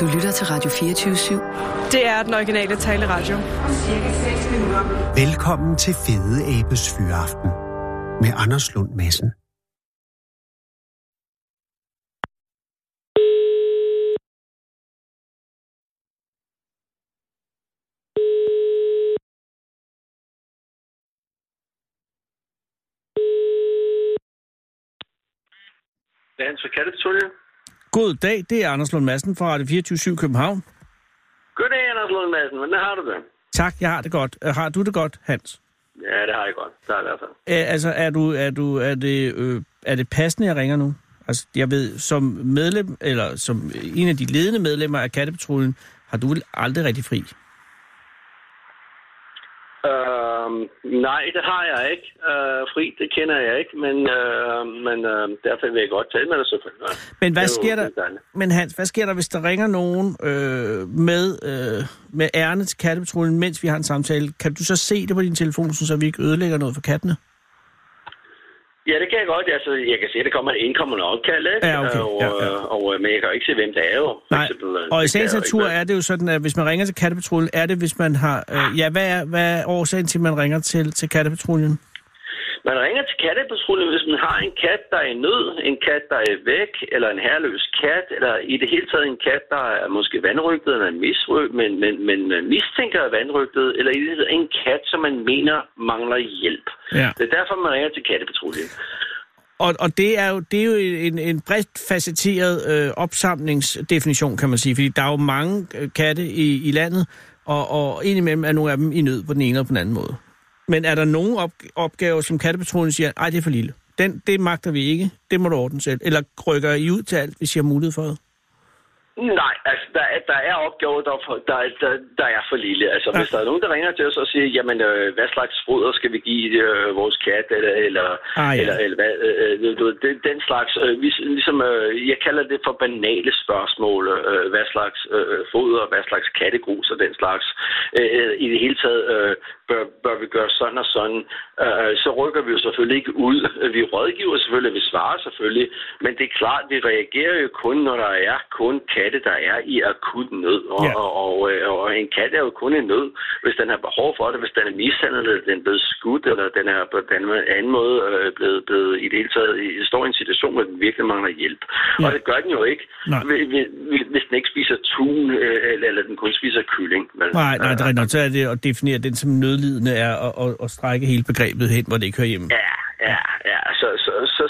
Du lytter til Radio 24-7. Det er den originale taleradio. Velkommen til Fede Abes Fyraften med Anders Lund Madsen. Dans for Kattepatrulje. God dag, det er Anders Lund Madsen fra Radio 24 København. Goddag, Anders Lund Madsen. Hvordan har du det? Tak, jeg har det godt. Øh, Har du det godt, Hans? Ja, det har jeg godt. Hvert fald. Æ, altså, er, du, er, du, er, det, øh, er det passende, jeg ringer nu? Altså, jeg ved, som medlem, eller som en af de ledende medlemmer af Kattepatruljen, har du vel aldrig rigtig fri? Øhm, nej, det har jeg ikke. Øh, fri, det kender jeg ikke, men, øh, men øh, derfor vil jeg godt tale med dig selvfølgelig. Men hvad er jo sker der, men Hans, hvad sker der, hvis der ringer nogen øh, med, øh, med ærne til Kattepatruljen, mens vi har en samtale? Kan du så se det på din telefon, så vi ikke ødelægger noget for kattene? Ja, det kan jeg godt. Altså, jeg kan se, at der kommer en indkommende opkald, ikke? Ja, okay. Og, Ja, ja. øh, og, øh, men jeg kan jo ikke se, hvem det er jo. For Nej, eksempel, øh, og i sagens natur er det jo sådan, at hvis man ringer til Kattepatruljen, er det, hvis man har... Øh, ja, hvad er, hvad er årsagen til, at man ringer til, til Kattepatruljen? Man ringer til kattepatruljen, hvis man har en kat, der er i nød, en kat, der er væk, eller en herreløs kat, eller i det hele taget en kat, der er måske vandrygtet eller misryg, men, men, men man mistænker er vandrygtet, eller i det hele taget en kat, som man mener mangler hjælp. Ja. Det er derfor, man ringer til kattepatruljen. Og, og det er jo, det er jo en, en bredt facetteret øh, opsamlingsdefinition, kan man sige, fordi der er jo mange øh, katte i, i landet, og, og indimellem er nogle af dem i nød på den ene eller på den anden måde. Men er der nogen op, opgaver, som Kattepatruljen siger, ej, det er for lille. Den, det magter vi ikke. Det må du ordne selv. Eller rykker I ud til alt, hvis I har mulighed for det? Nej, altså der er, der er opgaver, der, er for, der, er- der, der er for lille. Altså Ja. hvis der er nogen, der ringer til os og siger, jamen øh, hvad slags foder skal vi give øh, vores kat, eller, eller, Ah, ja. eller, eller hvad, øh, øh, du, den, den slags, øh, ligesom, øh, jeg kalder det for banale spørgsmål, øh, hvad slags øh, foder, hvad slags kattegrus og den slags. Øh, I det hele taget øh, bør, bør vi gøre sådan og sådan, øh, så rykker vi jo selvfølgelig ikke ud. Vi rådgiver selvfølgelig, vi svarer selvfølgelig, men det er klart, vi reagerer jo kun, når der er kun katte, der er i akut nød. Og, Ja. og, og, øh, og en kat er jo kun i nød, hvis den har behov for det, hvis den er mishandlet, eller den er blevet skudt, eller den er på den anden måde øh, blevet, blevet i det hele taget i, står i en situation, hvor den virkelig mangler hjælp. Ja. Og det gør den jo ikke, Nej. hvi- hvi- hvi- hvis den ikke spiser tun, øh, eller, eller den kun spiser kylling. Men, Nej, nej, det er rigtigt nok. Så er det at definere den som nødlidende er at, at, at strække hele begrebet hen, hvor det ikke hører hjemme. Ja, ja, ja. Så,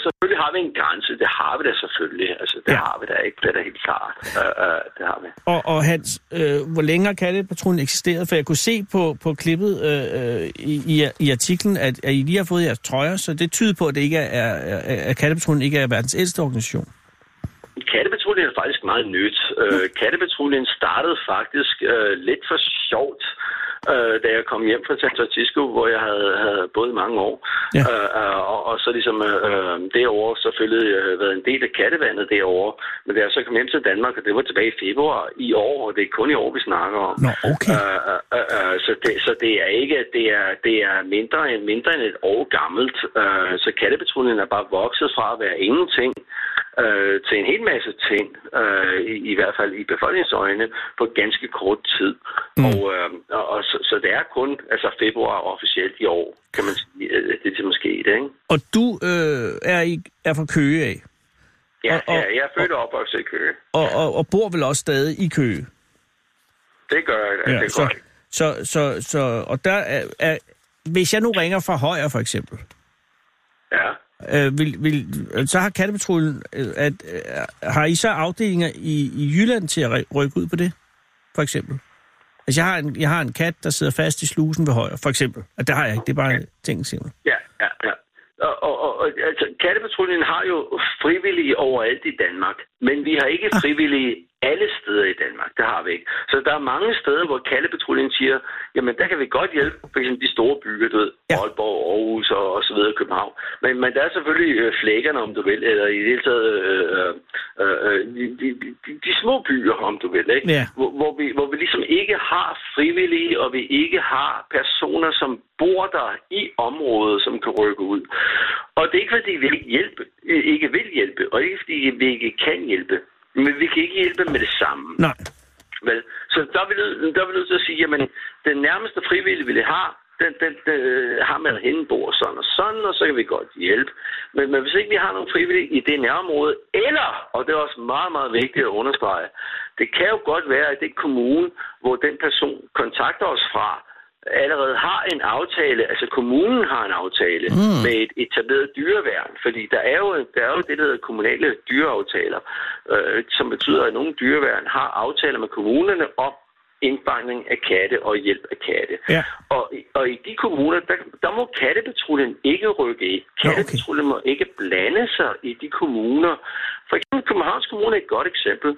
selvfølgelig har vi en grænse. Det har vi da selvfølgelig. Altså, det Ja. har vi da ikke. Det er da helt klart. Uh, uh, det har vi. Og, og Hans, øh, hvor længe har Kattepatruljen eksisteret? For jeg kunne se på, på klippet øh, øh, i, i, i artiklen, at, at I lige har fået jeres trøjer, så det tyder på, at, det ikke er, er, at Kattepatruljen ikke er verdens ældste organisation. Kattepatruljen er faktisk meget nyt. Uh, Kattepatruljen startede faktisk uh, lidt for sjovt, uh, da jeg kom hjem fra San Francisco, hvor jeg havde, havde boet mange år. Ja. Uh, uh, og, og så ligesom uh, derovre selvfølgelig uh, været en del af kattevandet derovre. Men da jeg så kom hjem til Danmark, og det var tilbage i februar i år, og det er kun i år, vi snakker om. Nå, okay. Uh, uh, uh, uh, så, det, så det er ikke, det er, det er mindre, end, mindre end et år gammelt. Uh, så kattepatruljen er bare vokset fra at være ingenting uh, til en hel masse ting, uh, i, i hvert fald i befolkningsøjne, på ganske kort tid. Mm. Og, uh, og, og så, så det er kun altså februar officielt i år, kan man sige, uh, det er til måske det, ikke? Og du øh, er, i, er fra Køge af, Ja, Og- og- ja, jeg er født og opvokset i Køge. og, og, og bor vel også stadig i Køge. Det gør jeg, ja, det så, gør jeg. så, så, så, og der er, er, hvis jeg nu ringer fra Højer for eksempel, Ja. Øh, vil, vil, så har Kattepatruljen, øh, at, øh, har I så afdelinger i, i Jylland til at ry- rykke ud på det, for eksempel? Altså, jeg har, en, jeg har en kat, der sidder fast i slusen ved Højer, for eksempel. Og det har jeg ikke, det er bare en ting, simpelthen. Ja, ja, ja. Og, og, og og, altså, Kattepatruljen har jo frivillige overalt i Danmark, men vi har ikke frivillige alle steder i Danmark. Det har vi ikke. Så der er mange steder, hvor Kattepatruljen siger, jamen der kan vi godt hjælpe, for eksempel de store byer, du ved, Ja. ja. Aalborg, Aarhus og, og så videre, København. Men, men der er selvfølgelig øh, flækkerne, om du vil, eller i det hele taget øh, øh, øh, de, de, de, de små byer, om du vil, ikke? Ja. Hvor, hvor, vi, hvor vi ligesom ikke har frivillige, og vi ikke har personer, som bor der i området, som kan rykke ud. Og det er ikke, fordi vi ikke, hjælpe, øh, ikke vil hjælpe, og ikke, fordi vi ikke kan hjælpe. Men vi kan ikke hjælpe med det samme. Nej. Vel? Så der er vi der er vi nødt til at sige, jamen, den nærmeste frivillige, vi har, den, den, den øh, har hende bor sådan og sådan, og så kan vi godt hjælpe. Men, men hvis ikke vi har nogen frivillige i det nærområde, eller, og det er også meget, meget vigtigt at understrege, det kan jo godt være, at det kommune, hvor den person kontakter os fra, allerede har en aftale, altså kommunen har en aftale mm. med et etableret dyreværn, fordi der er jo, der er jo det, der hedder kommunale dyreaftaler, øh, som betyder, at nogle dyreværn har aftaler med kommunerne om indfangning af katte og hjælp af katte. Ja. Og, og i de kommuner, der, der må kattepatruljen ikke rykke ind. Kattepatruljen må ikke blande sig i de kommuner. For eksempel Københavns Kommune er et godt eksempel.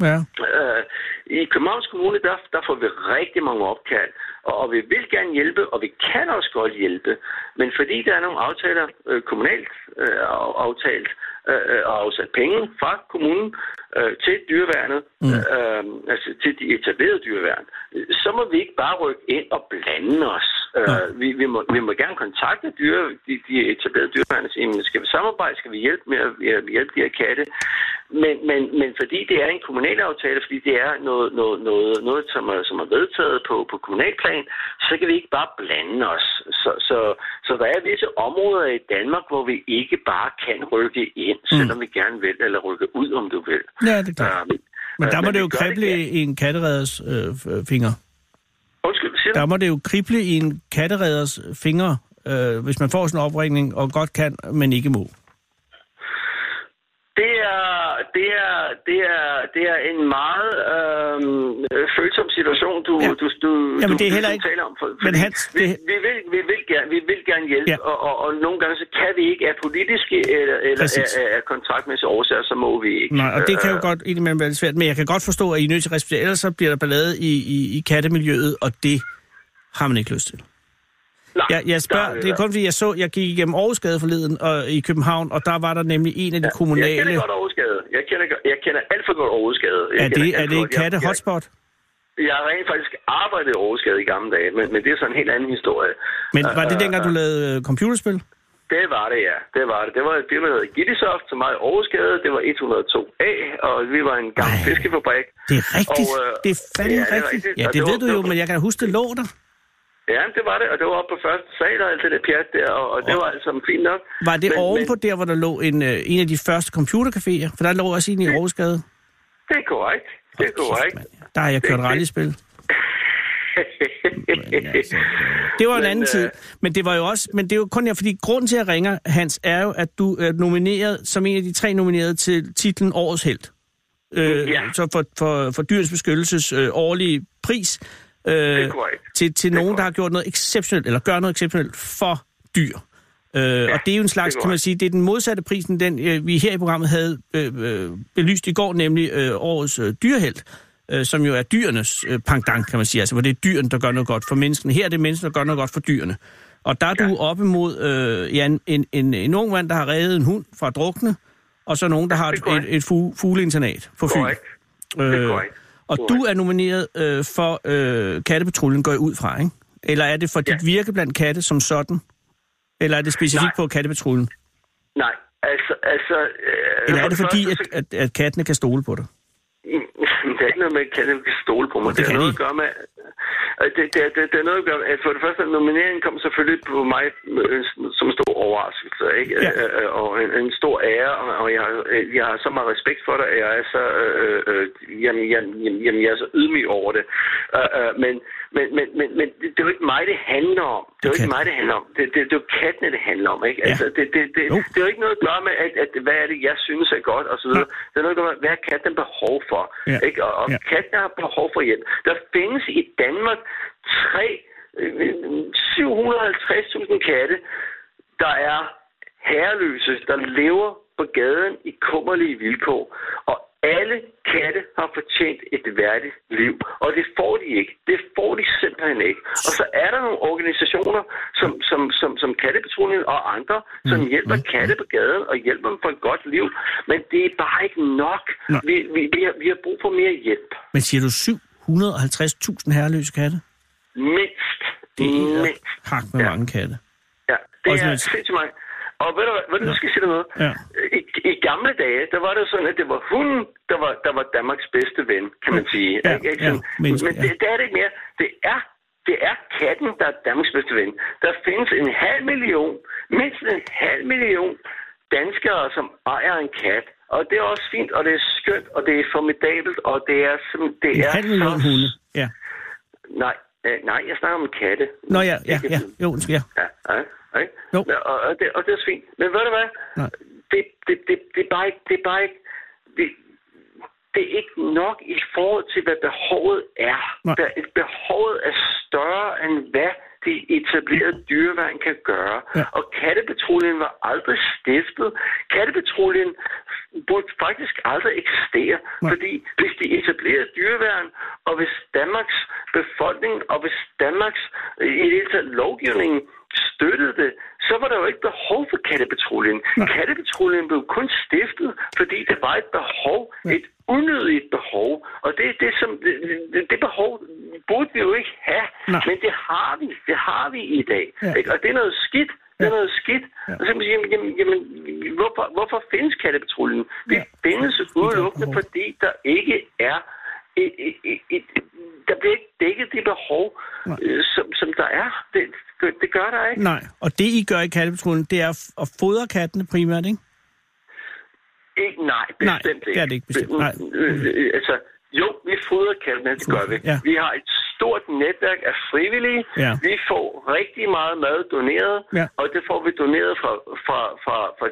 Ja. Øh, I Københavns Kommune, der, der får vi rigtig mange opkald, og, og vi vil gerne hjælpe, og vi kan også godt hjælpe. Men fordi der er nogle aftaler øh, kommunalt øh, af- aftalt, øh, og afsat penge fra kommunen øh, til dyreværnet, mm. øh, altså til de etablerede dyreværn, så må vi ikke bare rykke ind og blande os. Øh, vi, vi, må, vi må gerne kontakte dyre, de, de etablerede dyreværn og sige, "Men skal vi samarbejde, skal vi hjælpe med at hjælpe de her katte? Men, men, men fordi det er en kommunal aftale, fordi det er noget, noget, noget, noget som, er, som er vedtaget på, på kommunalplan, så kan vi ikke bare blande os. Så, så, så der er visse områder i Danmark, hvor vi ikke bare kan rykke ind, selvom vi gerne vil, eller rykke ud, om du vil. Ja, det er klart. Øh, Men der øh, må det vi jo krible i en kattereders øh, f- finger. Undskyld, siger du? Der må det jo krible i en kattereders fingre, øh, hvis man får sådan en opringning, og godt kan, men ikke må. Det er, det er, det er, det er en meget øhm, følsom situation, du, Ja. du, du, Jamen, du, det er du heller ikke- taler om. For, men Hans, vi, det- vi, vil, vi, vil gerne, vi vil gerne hjælpe, Ja. og, og, og nogle gange så kan vi ikke af politiske eller, eller Præcis. af, af kontraktmæssige årsager, så må vi ikke. Nej, og det kan jo Øh, godt indimellem være lidt svært, men jeg kan godt forstå, at I er nødt til at respektere, ellers så bliver der ballade i, i, i kattemiljøet, og det har man ikke lyst til. Nej, Jeg, jeg spørger, der- det er kun fordi, jeg så, jeg gik igennem Aarhusgade forleden og, i København, og der var der nemlig en af de Jeg kommunale... kender godt Aarhusgade. Jeg kender, jeg kender alt for godt Aarhusgade. Jeg Er det, er det en Jeg- katte-hotspot? Jeg, jeg har rent faktisk arbejdet i Aarhusgade i gamle dage, men, men det er sådan en helt anden historie. Men var det Øh, dengang, du lavede øh, computerspil? Det var det, ja. Det var det. Det var et firma, der hed Gittisoft, som var i Aarhusgade. Det var 102A, og vi var en gammel Ej. fiskefabrik. Det er rigtigt. Og, øh, det er fandme ja, det rigtigt. rigtigt. Ja, det det ved var- du jo, det men jeg kan huske, det lå der. Ja, det var det, og det var oppe på første sal og alt det der pjat der, og, og det var altså fint nok. Var det Men- ovenpå men- der, hvor der lå en, øh, en af de første computercaféer? For der lå også en i Aarhusgade. Det er korrekt. Det er korrekt. Der har jeg kørt Det- det- rallyspil. Det var en Men, anden øh, tid. Men det var jo også, men det er jo kun jeg, fordi grunden til at jeg ringer, Hans, er jo, at du er nomineret som en af de tre nominerede til titlen Årets Held. Øh, Ja. Så for, for, for dyrens beskyttelses øh, årlige pris. Øh, til, til nogen, der har gjort noget exceptionelt, eller gør noget exceptionelt for dyr. Øh, og det er jo en slags, kan man sige, det er den modsatte prisen, den øh, vi her i programmet havde øh, øh, belyst i går, nemlig øh, årets øh, dyrehelt, øh, som jo er dyrenes øh, pangdang, kan man sige, altså hvor det er dyrene, der gør noget godt for menneskene. Her er det menneskene, der gør noget godt for dyrene. Og der er du op imod øh, ja, en, en, en, en ung mand, der har reddet en hund fra drukne, og så nogen, der har et, et, et fu, fugleinternat på Fyn. Korrekt. Det er korrekt. Og du er nomineret øh, for øh, Kattepatruljen, går jeg ud fra, ikke? Eller er det for dit Ja. virke blandt katte som sådan? Eller er det specifikt Nej. på Kattepatruljen? Nej, altså... altså øh, Eller er det fordi, at, at, at kattene kan stole på dig? Det er ikke noget med, at kan stole på mig. Det Det, kan har noget de. at gøre med... øh, Det, det, det, det er noget at at for det første, nomineringen kom selvfølgelig på mig øh, som stor overraskelse, ikke? Ja. Øh, øh, Og en, en stor ære, og- jeg, har- øh, jeg har så meget respekt for dig, at jeg er så, øh, øh, jamen, jamen, jamen, jeg er så ydmyg over det. Øh, øh, Men, men, men, men, men det, det er jo ikke mig, det handler om. Det er jo ikke mig, det handler om. Det, det, det er jo kattene, det handler om, ikke? Ja. Altså, det, det, det, Jo. det er jo ikke noget at gøre med, at, at hvad er det, jeg synes er godt, og så videre. Det er noget at gøre med, hvad har katten behov for? Ja. Ikke? Og, og Ja. ja. katten har behov for hjælp. Der findes i Danmark tre, øh, 750.000 katte, der er herreløse, der lever på gaden i kummerlige vilkår. Og alle katte har fortjent et værdigt liv. Og det får de ikke. Det får de simpelthen ikke. Og så er der nogle organisationer, som, som, som, som Kattepatruljen og andre, som Mm, hjælper katte på gaden og hjælper dem for et godt liv. Men det er bare ikke nok. Vi, vi, vi, har, vi har brug for mere hjælp. Men siger du 750.000 herreløse katte? Mindst. Det er Mindst. hak med Ja. mange katte. Ja, det Også er sindssygt mange. Og ved du hvad, ved du, skal sige dig noget? Ja. I, I gamle dage, der var det sådan, at det var hunden, der var, der var Danmarks bedste ven, kan man sige. Ja, Ikke- ikke ja, sådan? menneske, Men det, det er det ikke mere. Det er det er katten, der er Danmarks bedste ven. Der findes en halv million, mindst en halv million danskere, som ejer en kat. Og det er også fint, og det er skønt, og det er formidabelt, og det er simpelthen... Det En er halv million så- hunde. Ja. Nej, øh, nej, jeg snakker om katte. Nå ja, ja, ja. Jo, ja. Ja, ja, ikke? Jo. Og, og, det, og det er også fint. Men ved du hvad? Nej. Det, det, det, det er bare ikke... Det er bare ikke det, det er ikke nok i forhold til, hvad behovet er. Nej. Der, behovet er større end hvad det etablerede dyreværn kan gøre. Ja. Og kattepatruljen var aldrig stiftet. Kattepatruljen burde faktisk aldrig eksistere. Nej. Fordi hvis de etablerede dyreværn, og hvis Danmarks befolkning, og hvis Danmarks i det hele taget lovgivningen støttede det, så var der jo ikke behov for kattepatruljen. Nej. Kattepatruljen blev kun stiftet, fordi der var et behov, et unødigt behov. Og det er det, som, det, det, behov burde vi jo ikke have. Nej. Men det har vi. Det har vi i dag. Ja. Ikke? Og det er noget skidt. Det er noget skidt. Ja. Og så kan man sige, jamen, jamen, jamen hvorfor, hvorfor findes kattepatruljen? Det Ja. findes udelukkende, fordi der ikke er et, et, et, et, der bliver ikke dækket det behov, Nej. øh, som, som der er. Det, det- gør der ikke. Nej, og det I gør i kattepatruljen, det er at fodre kattene primært, ikke? Ikke, nej, Nej, bestemt det er det ikke bestemt. Nej. Øh, øh, altså, jo, vi fodrer kattene, det gør vi. Ja. Vi har et stort netværk af frivillige. Ja. Vi får rigtig meget mad doneret, Ja. og det får vi doneret fra, fra, fra, fra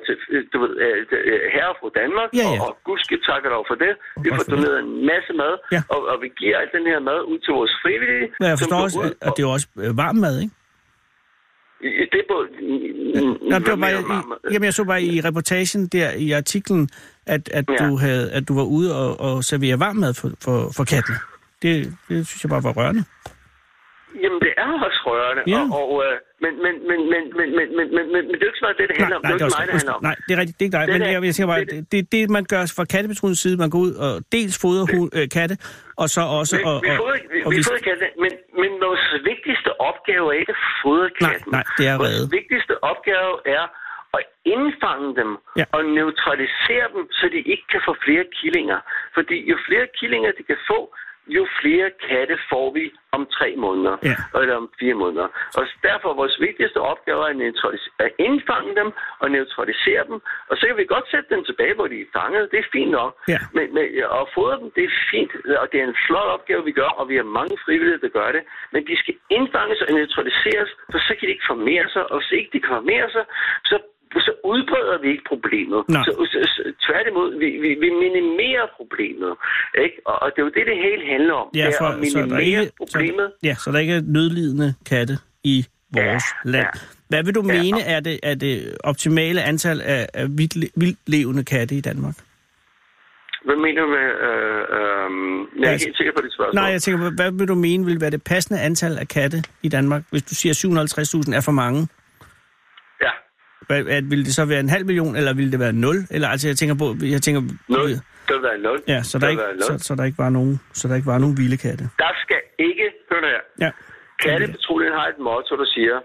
du ved, øh, øh, herre fra Danmark, Ja, ja. og, og gudske takker dog for det. Vi får doneret en masse mad, Ja. og, og vi giver al den her mad ud til vores frivillige. Men jeg forstår også, at, det er også øh, varm mad, ikke? Det er både... Nå, det var bare, i, jamen, jeg så bare i reportagen der i artiklen, at, at, Ja. du, havde, at du var ude og, og servere varm mad for, for, for kattene. Det, det synes jeg bare var rørende. Jamen, det er også rørende, Ja. og, og, øh, men, men, men, men, men, men, men, men, men, men det er ikke så meget det, det handler om. Det er ikke mig, det handler om. nej, det er rigtigt, det er ikke dig. Det men der- jeg, jeg siger bare, det- det, det, man gør fra kattepatruljens side, man går ud og dels fodrer øh, katte, og så også... Vi, og, vi, og, fodrer, vi, og vi fodrer katten, men, men vores vigtigste opgave er ikke at fodre katten. nej, det er redde. Vores vigtigste opgave er at indfange dem Ja. og neutralisere dem, så de ikke kan få flere killinger. Fordi jo flere killinger de kan få, jo flere katte får vi om tre måneder, Ja. eller om fire måneder. Og derfor er vores vigtigste opgave er at, indfange dem og neutralisere dem, og så kan vi godt sætte dem tilbage, hvor de er fanget. Det er fint nok. Ja. Men, men at fodre dem, det er fint, og det er en flot opgave, vi gør, og vi har mange frivillige, der gør det. Men de skal indfanges og neutraliseres, for så kan de ikke formere sig, og hvis ikke de kan formere sig, så så udbreder vi ikke problemet. Så, så, så, tværtimod, vi, vi, vi minimerer problemet. Ikke? Og, og det er jo det, det hele handler om. Ja, det er for, at så der minimere ikke, problemet. Så, ja, så der ikke er nødlidende katte i vores Ja, land. ja. Hvad vil du Ja. mene er det, er det optimale antal af, af vildt, vildt levende katte i Danmark? Hvad mener du med... Øh, øh, jeg er ikke helt sikker på dit spørgsmål. Nej, jeg tænker, hvad vil du mene vil være det passende antal af katte i Danmark? Hvis du siger 750.000 er for mange, hvad, at, vil det så være en halv million, eller vil det være nul? Eller altså, jeg tænker på, jeg tænker, nul. Det vil være nul. Ja, så der, ikke, så, så der ikke var nogen, så der ikke var nogen vilde katte. Der skal ikke... Hør nu her. Ja. Kattepatruljen har et motto, der siger,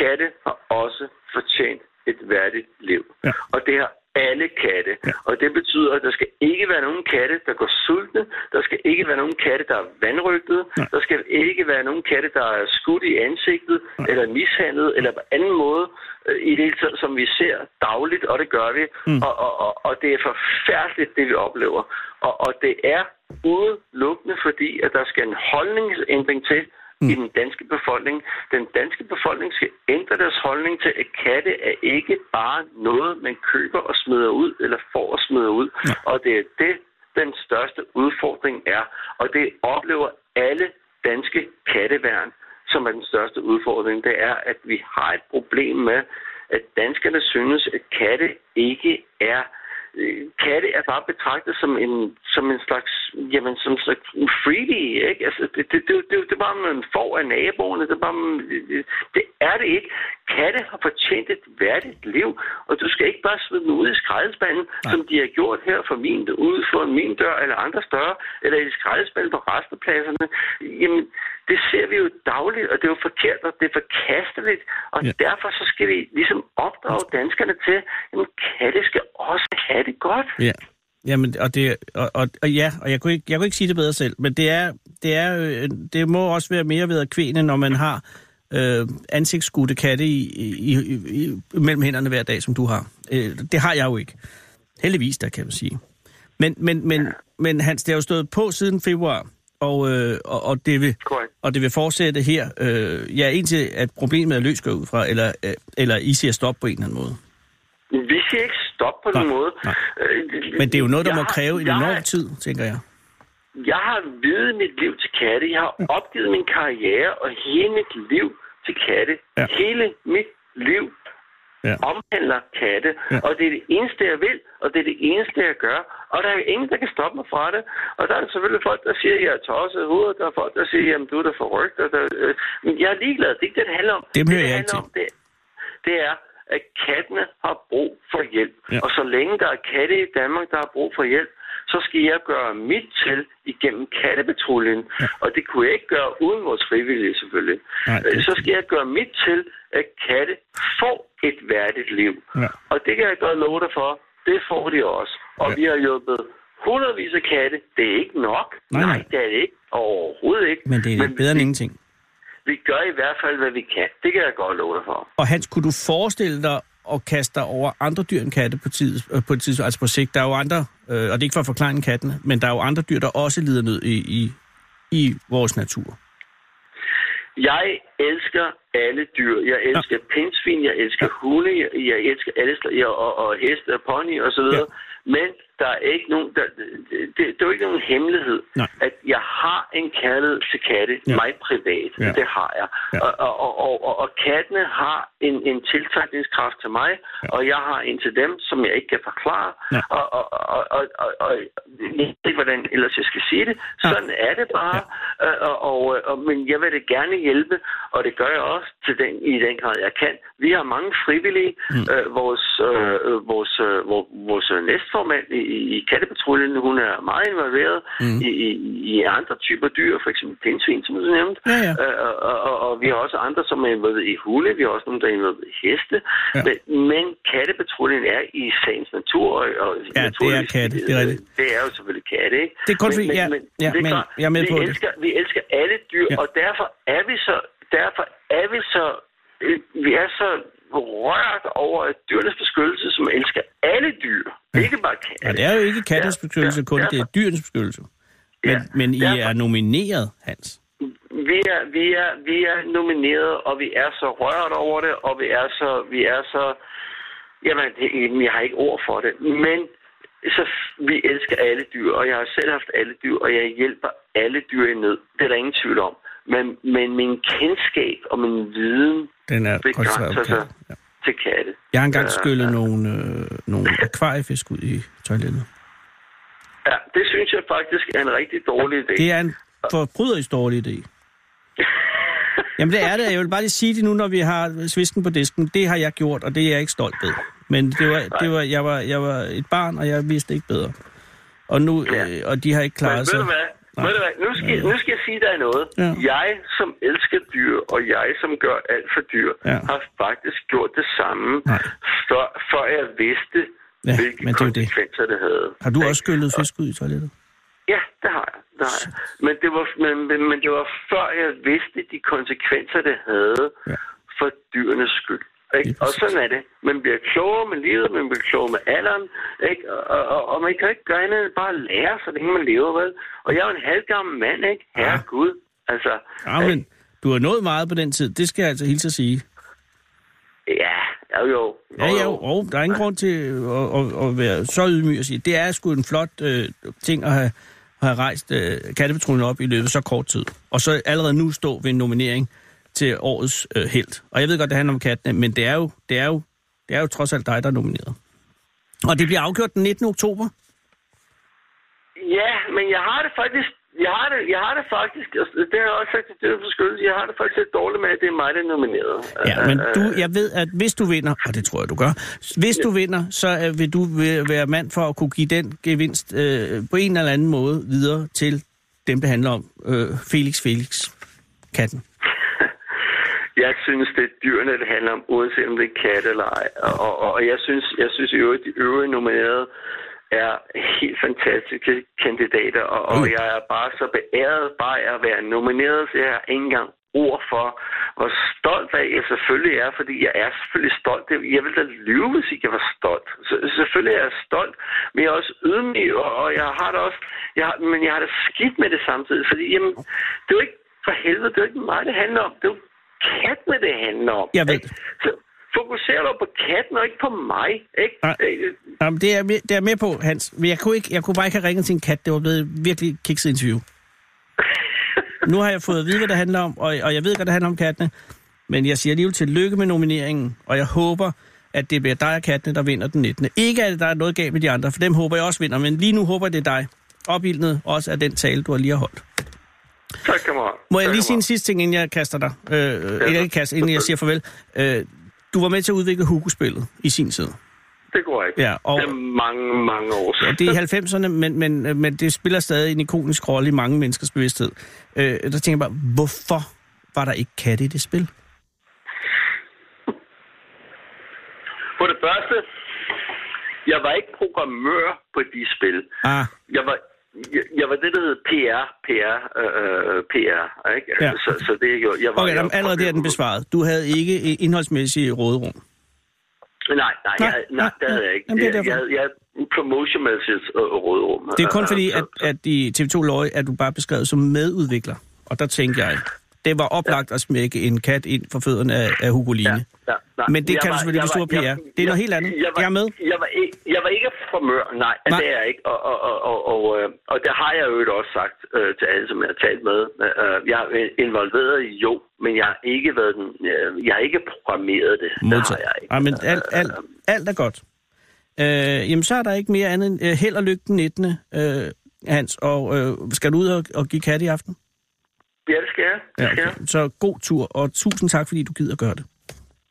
katte har også fortjent et værdigt liv. Ja. Og det har alle katte. Ja. Og det betyder, at der skal ikke være nogen katte, der går sultne. Der skal ikke være nogen katte, der er vandrygtede. Nej. Der skal ikke være nogen katte, der er skudt i ansigtet, eller mishandlet, eller på anden måde øh, i det hele taget, som vi ser dagligt, og det gør vi. Mm. Og, og, og, og det er forfærdeligt, det vi oplever. Og, og det er udelukkende fordi, at der skal en holdningsændring til, Mm. i den danske befolkning. Den danske befolkning skal ændre deres holdning til, at katte er ikke bare noget, man køber og smider ud, eller får og smider ud. Ja. Og det er det, den største udfordring er. Og det oplever alle danske katteværn, som er den største udfordring. Det er, at vi har et problem med, at danskerne synes, at katte ikke er katte er bare betragtet som en, som en slags, jamen, som en slags freebie, ikke? Altså, det, det, det, det, det er bare, man får af naboerne, det er bare, det er det ikke. Katte har fortjent et værdigt liv, og du skal ikke bare smide dem ud i skraldespanden, som de har gjort her for min, ude for min dør eller andre større, eller i skraldespanden på restepladserne. Jamen, det ser vi jo dagligt, og det er jo forkert, og det er forkasteligt. Og Ja. ja. derfor så skal vi ligesom opdrage danskerne til, at katte skal også have det godt. Ja. Jamen, og, det, og, og, og ja, og jeg kunne, ikke, jeg kunne ikke sige det bedre selv, men det er, det er, øh, det må også være mere ved at kvæne, når man har øh, ansigtsskudte katte i, i, i, i, mellem hænderne hver dag, som du har. Øh, det har jeg jo ikke. Heldigvis, der kan man sige. Men, men, men, men Hans, det har jo stået på siden februar, og, øh, og, og, det, vil, og det vil fortsætte her. Øh, ja, indtil at problemet er løst går ud fra, eller, øh, eller I siger stop på en eller anden måde. Vi siger ikke stop på Nej, den måde. nej. Øh, Men det er jo noget, der jeg må har- kræve en jeg har- enorm tid, tænker jeg. Jeg har videt mit liv til katte. Jeg har opgivet min karriere og hele mit liv til katte. Ja. Hele mit liv Ja. omhandler katte. Ja. Og det er det eneste, jeg vil, og det er det eneste, jeg gør. Og der er ingen, der kan stoppe mig fra det. Og der er selvfølgelig folk, der siger, at jeg er tosset hovedet. Der er folk, der siger, at du er der for rygt. Og der, øh, men jeg er ligeglad. Det er ikke det, det handler om. Dem det, det ikke handler om, det, det er, at kattene har brug for hjælp. Ja. Og så længe der er katte i Danmark, der har brug for hjælp, så skal jeg gøre mit til igennem kattepatruljen. Ja. Og det kunne jeg ikke gøre uden vores frivillige, selvfølgelig. Nej, det- Øh, Så skal jeg gøre mit til, at katte får et værdigt liv. Ja. Og det kan jeg godt love dig for. Det får de også. Og Ja. vi har hjulpet hundredvis af katte. Det er ikke nok. Nej, nej. det er det ikke. Overhovedet ikke. Men det er bedre end ingenting. vi gør i hvert fald, hvad vi kan. Det kan jeg godt love dig for. Og Hans, kunne du forestille dig at kaste dig over andre dyr end katte på, tid, øh, på tidspunkt, altså på sigt? Der er jo andre, øh, og det er ikke for at forklare kattene, men der er jo andre dyr, der også lider nød i, i, i vores natur. Jeg elsker alle dyr. Jeg elsker ja. pindsvin, jeg elsker hunde, jeg, jeg elsker alle slag, jeg, og, og heste og pony og så videre. Ja. Men der er ikke nogen, der, det, det, er jo ikke nogen hemmelighed, Nej. at jeg har en kærlighed til katte, Ja. ja. mig privat. Ja. Ja. Det har jeg. Ja. Ja. Og, og, og, og, og, kattene har en, en tiltrækningskraft til mig, Ja. ja. og jeg har en til dem, som jeg ikke kan forklare. Ja. Og, og, og, og, og, og jeg ved ikke, hvordan ellers jeg skal sige det. Ja. Sådan er det bare. Ja. Og, og, og, men jeg vil det gerne hjælpe, og det gør jeg også til den, i den grad, jeg kan. Vi har mange frivillige. Mm. Øh, vores, øh, vores, øh, vores, vores næstformand i, i kattepatruljen, hun er meget involveret Mm. i, i, i andre typer dyr, for eksempel pindsvin, som du nævnte. Ja, ja. Øh, og, og, og, og vi har også andre, som er involveret i hunde. Vi har også nogle, der er involveret i heste. Ja. Men, men kattepatruljen er i sagens natur. Og, og Ja, det er katte, det er rigtigt. Det er jo selvfølgelig katte, ikke? Det er kun fordi- ja, ja, det er men klart, jeg er med vi på det. elsker, Vi elsker alle dyr, Ja. og derfor er vi så, derfor er vi så, vi er så rørt over at dyrenes beskyttelse, som elsker alle dyr. Ikke bare katte. Og det er jo ikke kattens Ja, beskyttelse ja, kun, det er dyrens beskyttelse. Men, Ja, men I derfor- er nomineret, Hans. Vi er, vi er, vi er nomineret, og vi er så rørt over det, og vi er så, vi er så, jamen, det, jeg har ikke ord for det, men så vi elsker alle dyr, og jeg har selv haft alle dyr, og jeg hjælper alle dyr i nød. Det er der ingen tvivl om. Men, men min kendskab og min viden Den er begrænser sig. Ja. Til katte. Jeg har engang skyllet ja. nogle, øh, nogle akvariefisk ud i toilettet. Ja, det synes jeg faktisk er en rigtig dårlig idé. Det er en forbryderisk dårlig idé. Jamen det er det. Jeg vil bare lige sige det nu, når vi har svisken på disken. Det har jeg gjort, og det er jeg ikke stolt ved. Men det var, det var, jeg, var, jeg var et barn, og jeg vidste ikke bedre. Og, nu, Ja. øh, og de har ikke Men klaret ved sig. du hvad? Nej. Ved du hvad? Nu skal, nu skal jeg sige dig noget. Ja. Jeg, som elsker dyr, og jeg, som gør alt for dyr, Ja. har faktisk gjort det samme, Nej. før, før jeg vidste, Ja, hvilke men det er jo det. konsekvenser det. havde. Har du også skyllet fisk ud i toilettet? Ja, det har jeg. Det har jeg. Men, det var, men, men, men det var før jeg vidste de konsekvenser, det havde Ja. for dyrenes skyld. Ikke? Og sådan er det. Man bliver klogere med livet, man bliver klogere med alderen, ikke? Og, og, og, man kan ikke gøre andet end bare lære, så længe man lever, vel? Og jeg er jo en halvgammel mand, ikke? Herre Ja. Gud. Altså, Ja, men du har nået meget på den tid. Det skal jeg altså hilse at sige. ja, jo, jo. Ja, ja, og der er ingen grund til at, at, at være så ydmyg og sige, det er sgu en flot øh, ting at have, have rejst øh, kattepatruljen op i løbet så kort tid. Og så allerede nu stå ved en nominering til årets øh, held. Og jeg ved godt, det handler om kattene, men det er jo, det er jo, det er jo trods alt dig, der er nomineret. Og det bliver afgjort den 19. oktober. Ja, men jeg har det faktisk... Jeg har det, jeg har det faktisk, det har jeg også sagt til Dyrenes Beskyttelse, jeg har det faktisk lidt dårligt med, at det er mig, der er nomineret. Ja, men du, jeg ved, at hvis du vinder, og det tror jeg, du gør, hvis du vinder, så øh, vil du være mand for at kunne give den gevinst øh, på en eller anden måde videre til dem, det handler om. Øh, Felix Felix. katten? Jeg synes, det er dyrene, det handler om, uanset om det er kat eller ej. Og, og, og jeg synes, jeg synes i øvrigt, de øvrige nominerede er helt fantastiske kandidater, og, og jeg er bare så beæret bare af at være nomineret, så jeg har ikke engang ord for, hvor stolt af jeg selvfølgelig er, fordi jeg er selvfølgelig stolt. Jeg vil da lyve, hvis ikke jeg var stolt. Så, selvfølgelig er jeg stolt, men jeg er også ydmyg, og, og jeg har det også, jeg har, men jeg har det skidt med det samtidig, fordi jamen, det er jo ikke for helvede, det er jo ikke mig, det handler om. Det er jo kattene, det handler om. Jeg ved. Så fokuser dog på katten, og ikke på mig. Ikke? Nej. Øh, Jamen, det, er, med- det er med på, Hans. Men jeg kunne, ikke, jeg kunne bare ikke have ringet til en kat. Det var blevet virkelig kikset interview. Nu har jeg fået at vide, hvad det handler om, og, og jeg ved godt, det handler om kattene. Men jeg siger alligevel tillykke med nomineringen, og jeg håber, at det bliver dig og kattene, der vinder den 19. Ikke at der er noget galt med de andre, for dem håber jeg også vinder, men lige nu håber jeg, det er dig. Opildnet også af den tale, du har lige har holdt. Tak, kammerat. Må jeg Tak, lige sige en sidste ting, inden jeg kaster dig? Øh, øh, ikke kaster, inden jeg siger farvel. Øh, du var med til at udvikle Hugo-spillet i sin tid. Det går ikke. Ja, og- Det er mange, mange år Ja, siden. det er i 90'erne, men, men, øh, men det spiller stadig en ikonisk rolle i mange menneskers bevidsthed. Øh, der tænker jeg bare, hvorfor var der ikke katte i det spil? For det første, jeg var ikke programmør på de spil. Ah, Jeg var, jeg, jeg var det, der hed PR, PR, øh, PR, ikke? Ja. Så, så det jo... Jeg var, okay, jeg, allerede der er den besvaret. Du havde ikke øh, indholdsmæssigt råderum. Nej, nej, Nej, jeg, nej, nej, det havde jeg ikke. jamen, det er Jeg, jeg, jeg promotionmæssigt øh, rådrum. Det er kun Øh, fordi, at, at i TV2 Løje er du bare beskrevet som medudvikler. Og der tænker jeg, det var oplagt at smække en kat ind for fødderne af, af Hugo Line. Ja, ja, Men det Jeg kan du var- selvfølgelig, du var- er PR. jeg- Det er noget jeg- helt andet. Jeg var, Jeg er med. Jeg var, ikke, jeg var ikke formør, nej, Nej. nej, det er jeg ikke. Og, og, og, og, og, øh, og det har jeg jo også sagt øh, til alle, som jeg har talt med. Øh, jeg er involveret i jo, men jeg har ikke været den, øh, jeg har ikke programmeret det. Det har Modtaget. jeg ikke. Ja, men alt, alt, alt er godt. Øh, jamen, så er der ikke mere andet end øh, held og lykke den 19. Øh, Hans, og øh, skal du ud og, og give kat i aften? Ja, det skal jeg. Det Ja, skal okay. jeg. Så god tur, og tusind tak, fordi du gider gøre det.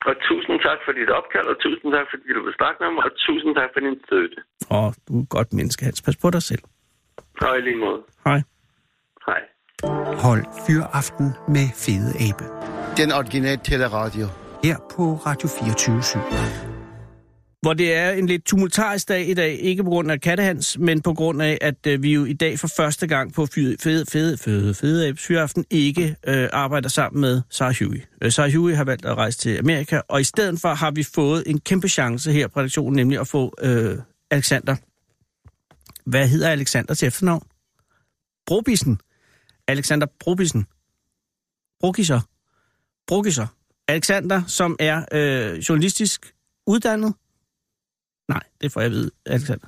Og tusind tak for dit opkald, og tusind tak, fordi du vil snakke med mig, og tusind tak for din støtte. Og du er et godt menneske, Hans. Pas på dig selv. Og i lige måde. Hej. Hej. Hold Fyraften med Fede Abe. Den originale teleradio. Her på Radio 24 hvor det er en lidt tumultarisk dag i dag, ikke på grund af kattehans, men på grund af, at øh, vi jo i dag for første gang på fede, fede, fede, fede, fede Fyraften ikke øh, arbejder sammen med Sarah Huey. Øh, Sarah Huey har valgt at rejse til Amerika, og i stedet for har vi fået en kæmpe chance her på redaktionen, nemlig at få øh, Alexander. Hvad hedder Alexander til efternavn? Brobissen. Alexander Brobissen. Brokisser. Brokisser. Alexander, som er øh, journalistisk uddannet. Nej, det får jeg at vide, Alexander.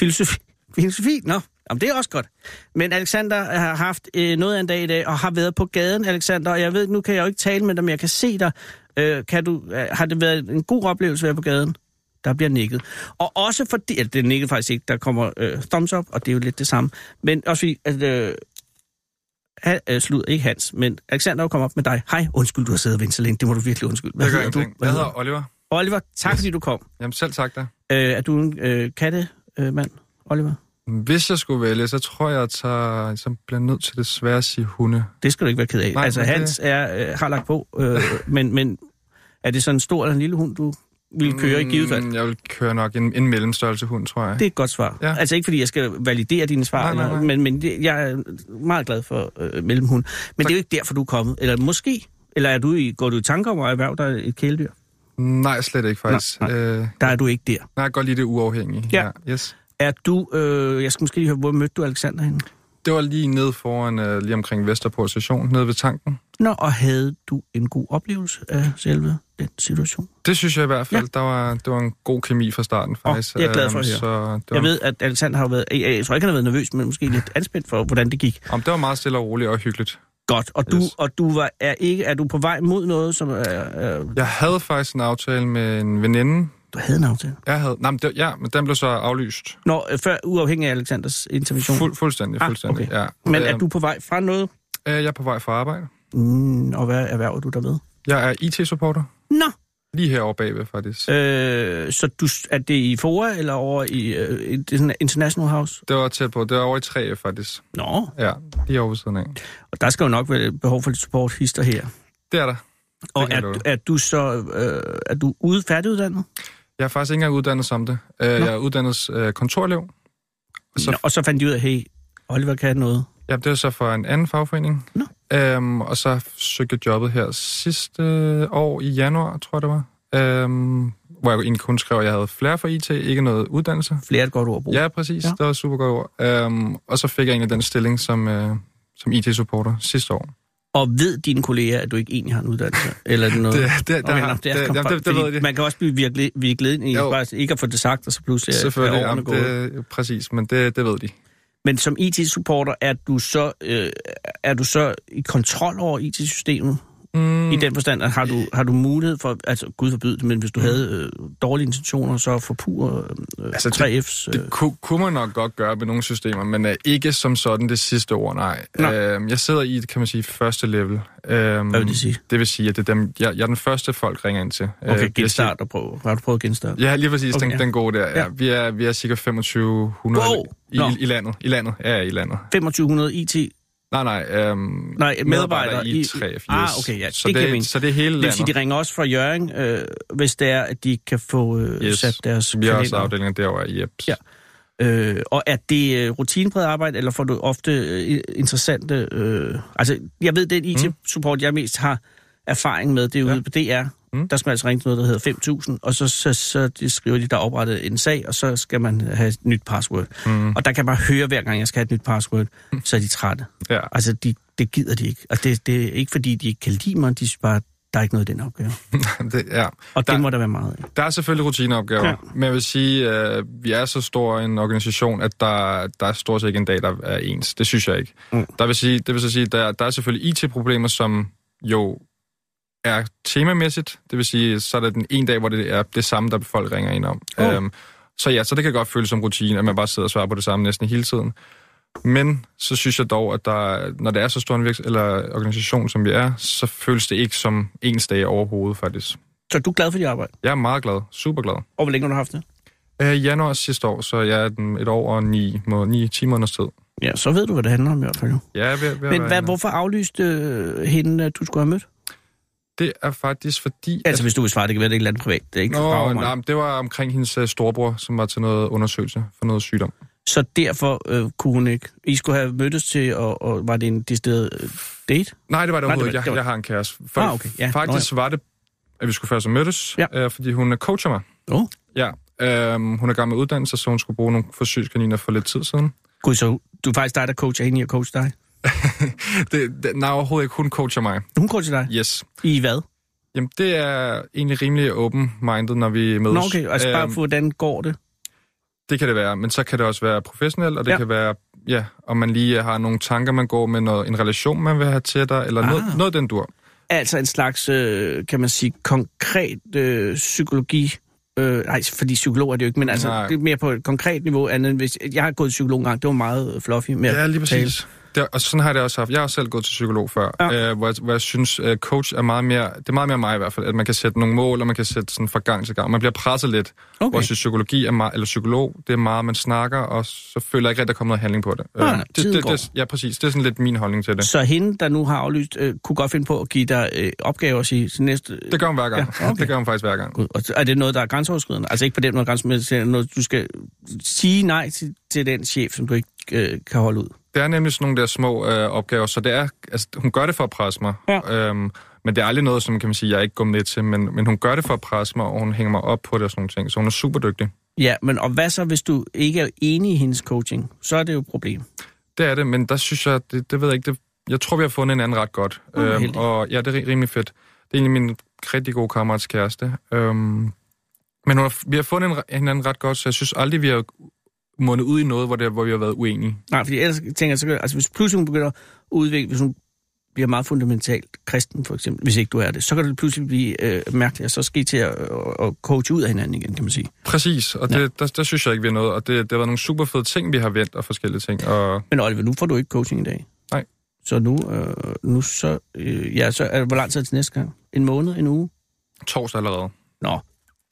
Filosofi. Filosofi? Nå, jamen, det er også godt. Men Alexander har haft øh, noget af en dag i dag, og har været på gaden, Alexander. Og jeg ved, nu kan jeg jo ikke tale med dig, men jeg kan se dig. Øh, kan du, øh, har det været en god oplevelse at være på gaden? Der bliver nikket. Og også fordi, at det er nikket faktisk ikke, der kommer øh, thumbs up, og det er jo lidt det samme. Men også fordi, at øh, han, øh, slud, ikke Hans, men Alexander kommer op med dig. Hej, undskyld, du har siddet og ventet så længe. Det må du virkelig undskylde. Hvad gør hedder du? Hvad Jeg hedder Oliver. Oliver, tak Yes. fordi du kom. Jamen selv tak da. Øh, er du en øh, kattemand, Oliver? Hvis jeg skulle vælge, så tror jeg, at så, så bliver jeg nødt til desværre at sige hunde. Det skal du ikke være ked af. Nej, altså, det- Hans er, øh, har lagt på, øh, men, men er det sådan en stor eller en lille hund, du vil køre i givet fald? Mm, Jeg vil køre nok en, en mellemstørrelse hund, tror jeg. Det er et godt svar. Ja. Altså ikke fordi jeg skal validere dine svar, Nej, nej, nej. men, men det, jeg er meget glad for øh, mellemhund. Men det er jo ikke derfor, du er kommet. Eller måske. Eller er du i, går du i tanker om at erhverve dig et kæledyr? Nej, slet ikke faktisk. Nej, Nej, Øh, Der er du ikke der. nej, jeg godt lide det uafhængige. Ja. Yes. Er du, øh, jeg skal måske lige høre, hvor mødte du Alexander henne? Det var lige nede foran, øh, lige omkring Vesterport station, nede ved tanken. Nå, og havde du en god oplevelse af selve den situation? Det synes jeg i hvert fald. Ja. Ja. Der var, det var en god kemi fra starten, faktisk. det er jeg glad for at Øhm, høre. Så det var, Jeg ved, at Alexander har været, jeg, jeg tror ikke, han har været nervøs, men måske lidt anspændt for, hvordan det gik. om, det var meget stille og roligt og hyggeligt. Godt, og du, Yes. og du var, er, ikke, er du på vej mod noget, som er... er Jeg havde faktisk en aftale med en veninde. du havde en aftale? Jeg havde, nej, men det, ja, men den blev så aflyst. Nå, øh, før uafhængig af Alexanders intervention. Fuld, fuldstændig, Ah, fuldstændig, okay. ja. Men er Øhm, du på vej fra noget? øh, Jeg er på vej fra arbejde. Mm, og hvad erhverver du der med? Jeg er IT-supporter. Nå, Lige herovre bagved, faktisk. Øh, så du, er det i FOA eller over i, øh, det International House? Det var tæt på. Det var over i 3 faktisk. Nå, Ja, lige over siden af. og der skal jo nok være behov for lidt support hister her. Det er der. Og kan jeg er, love. er du så øh, er du ude færdiguddannet? Jeg er faktisk ikke engang uddannet som det. Uh, jeg er uddannet uh, kontorelev. Og Så- så, Nå, og så fandt de ud af, hey, Oliver kan noget. Ja, det er så for en anden fagforening. Nå. Um, og så søgte jeg jobbet her sidste år i januar, tror jeg det var. Um, hvor jeg egentlig kun skrev, at jeg havde flere for IT, ikke noget uddannelse. Flere er et godt ord at bruge. Ja, præcis. Ja. Det var et super godt ord. Um, og så fik jeg egentlig den stilling som, uh, som IT-supporter sidste år. Og ved dine kolleger, at du ikke egentlig har en uddannelse? Eller er det noget? Det, det, Okay, har- det, det, er jamen, det, det ved de. Man kan også blive virkelig, virkelig ind i bare ikke at få det sagt, og så pludselig er- er Selvfølgelig, årene jamen, gået. det, præcis, men det, det ved de. Men som IT-supporter, er du så, øh, er du så i kontrol over IT-systemet? Mm, I den forstand, at har du, har du mulighed for, altså gud forbyde det, men hvis du Mm. havde øh, dårlige intentioner, så forpure øh, Altså, det- 3F's... Øh, Det kunne, kunne man nok godt gøre med nogle systemer, men uh, ikke som sådan det sidste ord, nej. Nej. Uh, jeg sidder i, kan man sige, første level. Uh, Hvad vil det sige? Det vil sige, at det er dem, jeg, jeg er den første, folk ringer ind til. Øh, okay, er genstart og prøve. Har du prøvet genstart? cirka- Ja, lige præcis, Okay, okay, ja. den, den gode der. Ja. Ja. Vi, er, vi er cirka 2500 Wow! i, i, landet. I landet, ja, i landet. 2500 IT... Nej, nej. Um, Nej, medarbejdere i i- 3 yes. Ah, okay, ja, så det det, mening. så det hele Det vil landet. sige, de ringer også fra Jørgen, øh, hvis det er, at de ikke kan få øh, Yes. sat deres Vi har også kalender. afdelinger derovre i Jeps. Ja. Øh, og er det øh, rutinepræget arbejde, eller får du ofte øh, interessante... Øh, altså, jeg ved, det IT-support, jeg mest har erfaring med, det er ude Ja. på DR. Mm. Der skal man altså ringe til noget, der hedder 5.000, og så, så, så de skriver de, der er oprettet en sag, og så skal man have et nyt password. Mm. Og der kan bare høre, hver gang jeg skal have et nyt password, så er de trætte. ja. Altså, de, det gider de ikke. Og det, det er ikke, fordi de ikke kan lide mig, de synes bare, der er ikke noget i den opgave. det, ja. Og Der- det må der være meget af. Der er selvfølgelig rutineopgaver, Ja. men jeg vil sige, øh, vi er så stor en organisation, at der, der er stort set ikke en dag, der er ens. Det synes jeg ikke. Mm. Der vil sige, det vil så sige, der, der er selvfølgelig IT-problemer, som jo er temamæssigt. Det vil sige, så er der den ene dag, hvor det er det samme, der folk ringer ind om. Oh. Øhm, så ja, så det kan godt føles som rutine, at man bare sidder og svarer på det samme næsten hele tiden. Men så synes jeg dog, at der, når det er så stor en virks- eller organisation, som vi er, så føles det ikke som ens dag overhovedet, faktisk. Så du er glad for dit arbejde? Jeg er meget glad, super glad. Og hvor længe har du haft det? Øh, januar sidste år, så jeg er den et år og ni, må, ni 10 måneders tid. Ja, så ved du, hvad det handler om i hvert fald. Ja, ved, ved Men hvad, hvorfor aflyste øh, hende, at du skulle have mødt? Det er faktisk fordi... Altså, hvis du vil svare, det kan være, det er et eller andet privat. Det er ikke Nå, Nå, nej, det var omkring hendes uh, storbror, som var til noget undersøgelse for noget sygdom. Så derfor øh, kunne hun ikke... I skulle have mødtes til, og, og var det en decideret øh, date? Nej, det var det overhovedet ikke. Jeg, var- jeg har en kæreste. For Ah, okay, ja. Faktisk var det, at vi skulle først mødtes, Ja. øh, fordi hun øh, coacher mig. Oh. Ja, øh, hun er gammel med uddannelse, så hun skulle bruge nogle forsøgskaniner for lidt tid siden. Gud, så du er faktisk dig, der coacher hende i at coach dig? Det, det, nej, overhovedet ikke. Hun coacher mig. Hun coacher dig? Yes. I hvad? Jamen, det er egentlig rimelig open-minded, når vi mødes. Nå, okay. Altså bare Øhm, for, hvordan går det? Det kan det være, men så kan det også være professionelt, og det Ja. kan være, ja, om man lige har nogle tanker, man går med, noget, en relation, man vil have til dig, eller Ah. noget, noget den dur. Altså en slags, øh, kan man sige, konkret øh, psykologi... Øh, nej, fordi psykolog er det jo ikke, men altså, Nej. det er mere på et konkret niveau, andet end hvis... Jeg har gået psykolog en gang, det var meget fluffy med Ja, lige tale. Det, og sådan har jeg det også haft. Jeg har også selv gået til psykolog før, Ja. ja. øh, hvor, jeg, hvor jeg synes, øh, coach er meget mere, det er meget mere mig i hvert fald, at man kan sætte nogle mål, og man kan sætte sådan fra gang til gang. Man bliver presset lidt, Okay. hvor jeg synes, psykologi er meget, eller psykolog, det er meget, man snakker, og så føler jeg ikke rigtig, der kommer noget handling på det. Nej, nej, det, det, går. det, ja, præcis. Det er sådan lidt min holdning til det. Så hende, der nu har aflyst, øh, kunne godt finde på at give dig øh, opgaver og sige til næste... Det gør hun hver gang. Ja, okay. Det gør hun faktisk hver gang. Gud, og er det noget, der er grænseoverskridende? Altså ikke på den måde grænseoverskridende, noget, du skal sige nej til, til den chef, som du ikke øh, kan holde ud. Det er nemlig sådan nogle der små øh, opgaver, så det er, altså, hun gør det for at presse mig. Ja. Øhm, men det er aldrig noget, som kan man sige, jeg ikke går med til, men, men hun gør det for at presse mig, og hun hænger mig op på det og sådan nogle ting, så hun er super dygtig. Ja, men og hvad så, hvis du ikke er enig i hendes coaching? Så er det jo et problem. Det er det, men der synes jeg, det, det ved jeg ikke, det, jeg tror, vi har fundet en anden ret godt. Hvor heldigt. og ja, det er ri- rimelig fedt. Det er egentlig min rigtig gode kammerats kæreste. Øhm, men hun har, vi har fundet en, hinanden ret godt, så jeg synes aldrig, vi har mundet ud i noget, hvor, det, hvor vi har været uenige. Nej, fordi ellers tænker jeg, så, altså hvis pludselig hun begynder at udvikle, hvis hun bliver meget fundamentalt kristen for eksempel, hvis ikke du er det, så kan det pludselig blive øh, mærkeligt, og så skal I til at, at, at coache ud af hinanden igen, kan man sige. Præcis, og Ja. det, der, der synes jeg ikke, vi er noget, og det, det har været nogle super fede ting, vi har vendt, og forskellige ting, og Men Oliver, nu får du ikke coaching i dag. Nej. Så nu, øh, nu så, øh, ja, så er, hvor lang tid det til næste gang? En måned, en uge? torsdag allerede. Nå.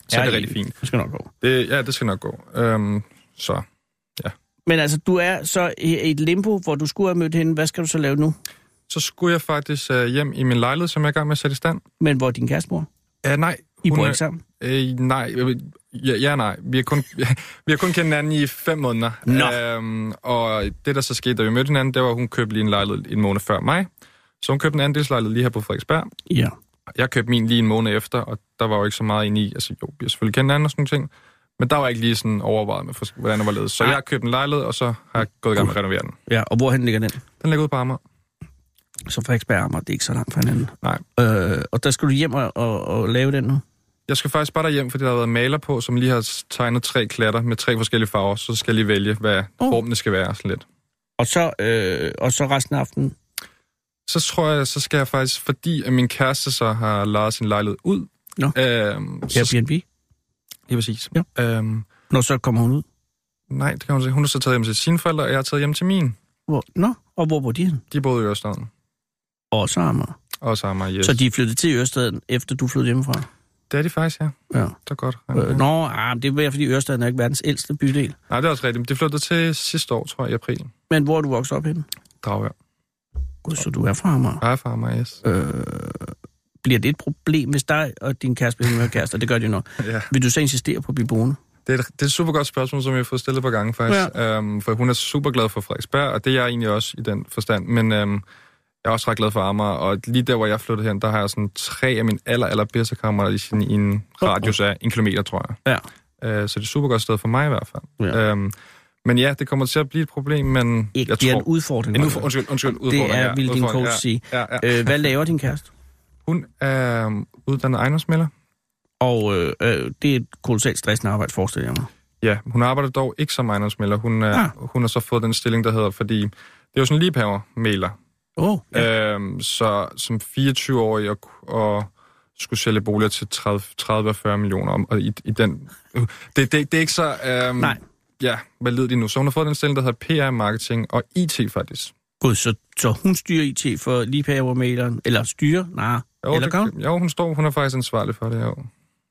Så er det Ja, rigtig fint. Det skal nok gå. Det, ja, det skal nok gå. Øhm, så Men altså, du er så i et limbo, hvor du skulle have mødt hende. Hvad skal du så lave nu? så skulle jeg faktisk øh, hjem i min lejlighed, som jeg er i gang med at sætte i stand. Men hvor er din kæreste bor? Uh, nej. I bor ikke sammen? Øh, nej, øh, ja, ja nej. Vi har kun, vi har kun kendt hinanden i fem måneder. Nå. Øhm, og det, der så skete, da vi mødte hinanden, det var, at hun købte lige en lejlighed en måned før mig. Så hun købte en andelslejlighed lige her på Frederiksberg. Ja. Jeg købte min lige en måned efter, og der var jo ikke så meget ind i. Altså jo, vi har selvfølgelig kendt hinanden og sådan nogle ting. Men der var ikke lige sådan overvejet med, hvordan det var ledet. Så Nej. jeg har købt en lejlighed, og så har jeg gået i gang med at renovere den. Ja, og hvorhen ligger den? Den ligger ude på Amager. Så Frederiksberg Amager, det er ikke så langt fra hinanden. Nej. Øh, og der skal du hjem og, og, og lave den nu? Jeg skal faktisk bare derhjem, fordi der har været maler på, som lige har tegnet tre klatter med tre forskellige farver. Så skal jeg lige vælge, hvad Oh. rummene skal være. Sådan lidt. Og så, øh, og så resten af aftenen? Så tror jeg, så skal jeg faktisk, fordi at min kæreste så har lejet sin lejlighed ud. Nå. Øhm, så, Airbnb? Lige præcis. Ja. Øhm, Når så kommer hun ud? nej, det kan man sige. Hun har så taget hjem til sine forældre, og jeg har taget hjem til min. Hvor? Nå, og hvor bor de hen? De boede i Ørestaden. Og så Amager. Og så Amager, yes. Så de er flyttet til Ørestaden, efter du flyttede hjemmefra? Det er de faktisk, ja. Ja. Det er godt. Øh, nå, ah, det er fordi Ørestaden er ikke verdens ældste bydel. Nej, det er også rigtigt. men De flyttede til sidste år, tror jeg, i april. Men hvor er du vokset op henne? Dragør. Gud, så du er fra Amager. Jeg er fra Amager, yes. Øh, bliver det et problem, hvis dig og din kæreste bliver med kærester? Det gør de nok. Ja. Vil du så insistere på at blive boende? Det er, et, det er et super godt spørgsmål, som jeg har fået stillet et par gange, faktisk. Ja. Øhm, for hun er super glad for Frederiksberg, og det er jeg egentlig også i den forstand. Men øhm, jeg er også ret glad for Amager, og lige der, hvor jeg flyttede hen, der har jeg sådan tre af mine aller, aller bedste kammerater i, sådan, i en radius af en kilometer, tror jeg. Ja. Øh, så det er et super godt sted for mig i hvert fald. Ja. Øhm, men ja, det kommer til at blive et problem, men Ikke, jeg det er tror... en udfordring. en udfordring. Undskyld, undskyld, udfordring. Det er, ja, vil din coach sige. Ja, ja, ja. Øh, hvad laver din kæreste? Hun er uddannet ejendomsmælder. Og øh, øh, det er et kolossalt stressende arbejde, forestiller jeg mig. Ja, hun arbejder dog ikke som ejendomsmælder. Hun, er, Ah. hun har så fået den stilling, der hedder, fordi det er jo sådan en liebhaver-mæler. Åh, oh, ja. Øhm, så som 24-årig og, og skulle sælge boliger til 30, 30 og 40 millioner. om- Og i, i den, øh, det, det, det er ikke så... Øhm, Nej. Ja, hvad led de nu? Så hun har fået den stilling, der hedder PR, marketing og IT faktisk. Gud, så, så hun styrer IT for ligepavermaleren? Eller styrer? Nej. Jo, eller gør det, hun? jo, hun står, hun er faktisk ansvarlig for det, jo.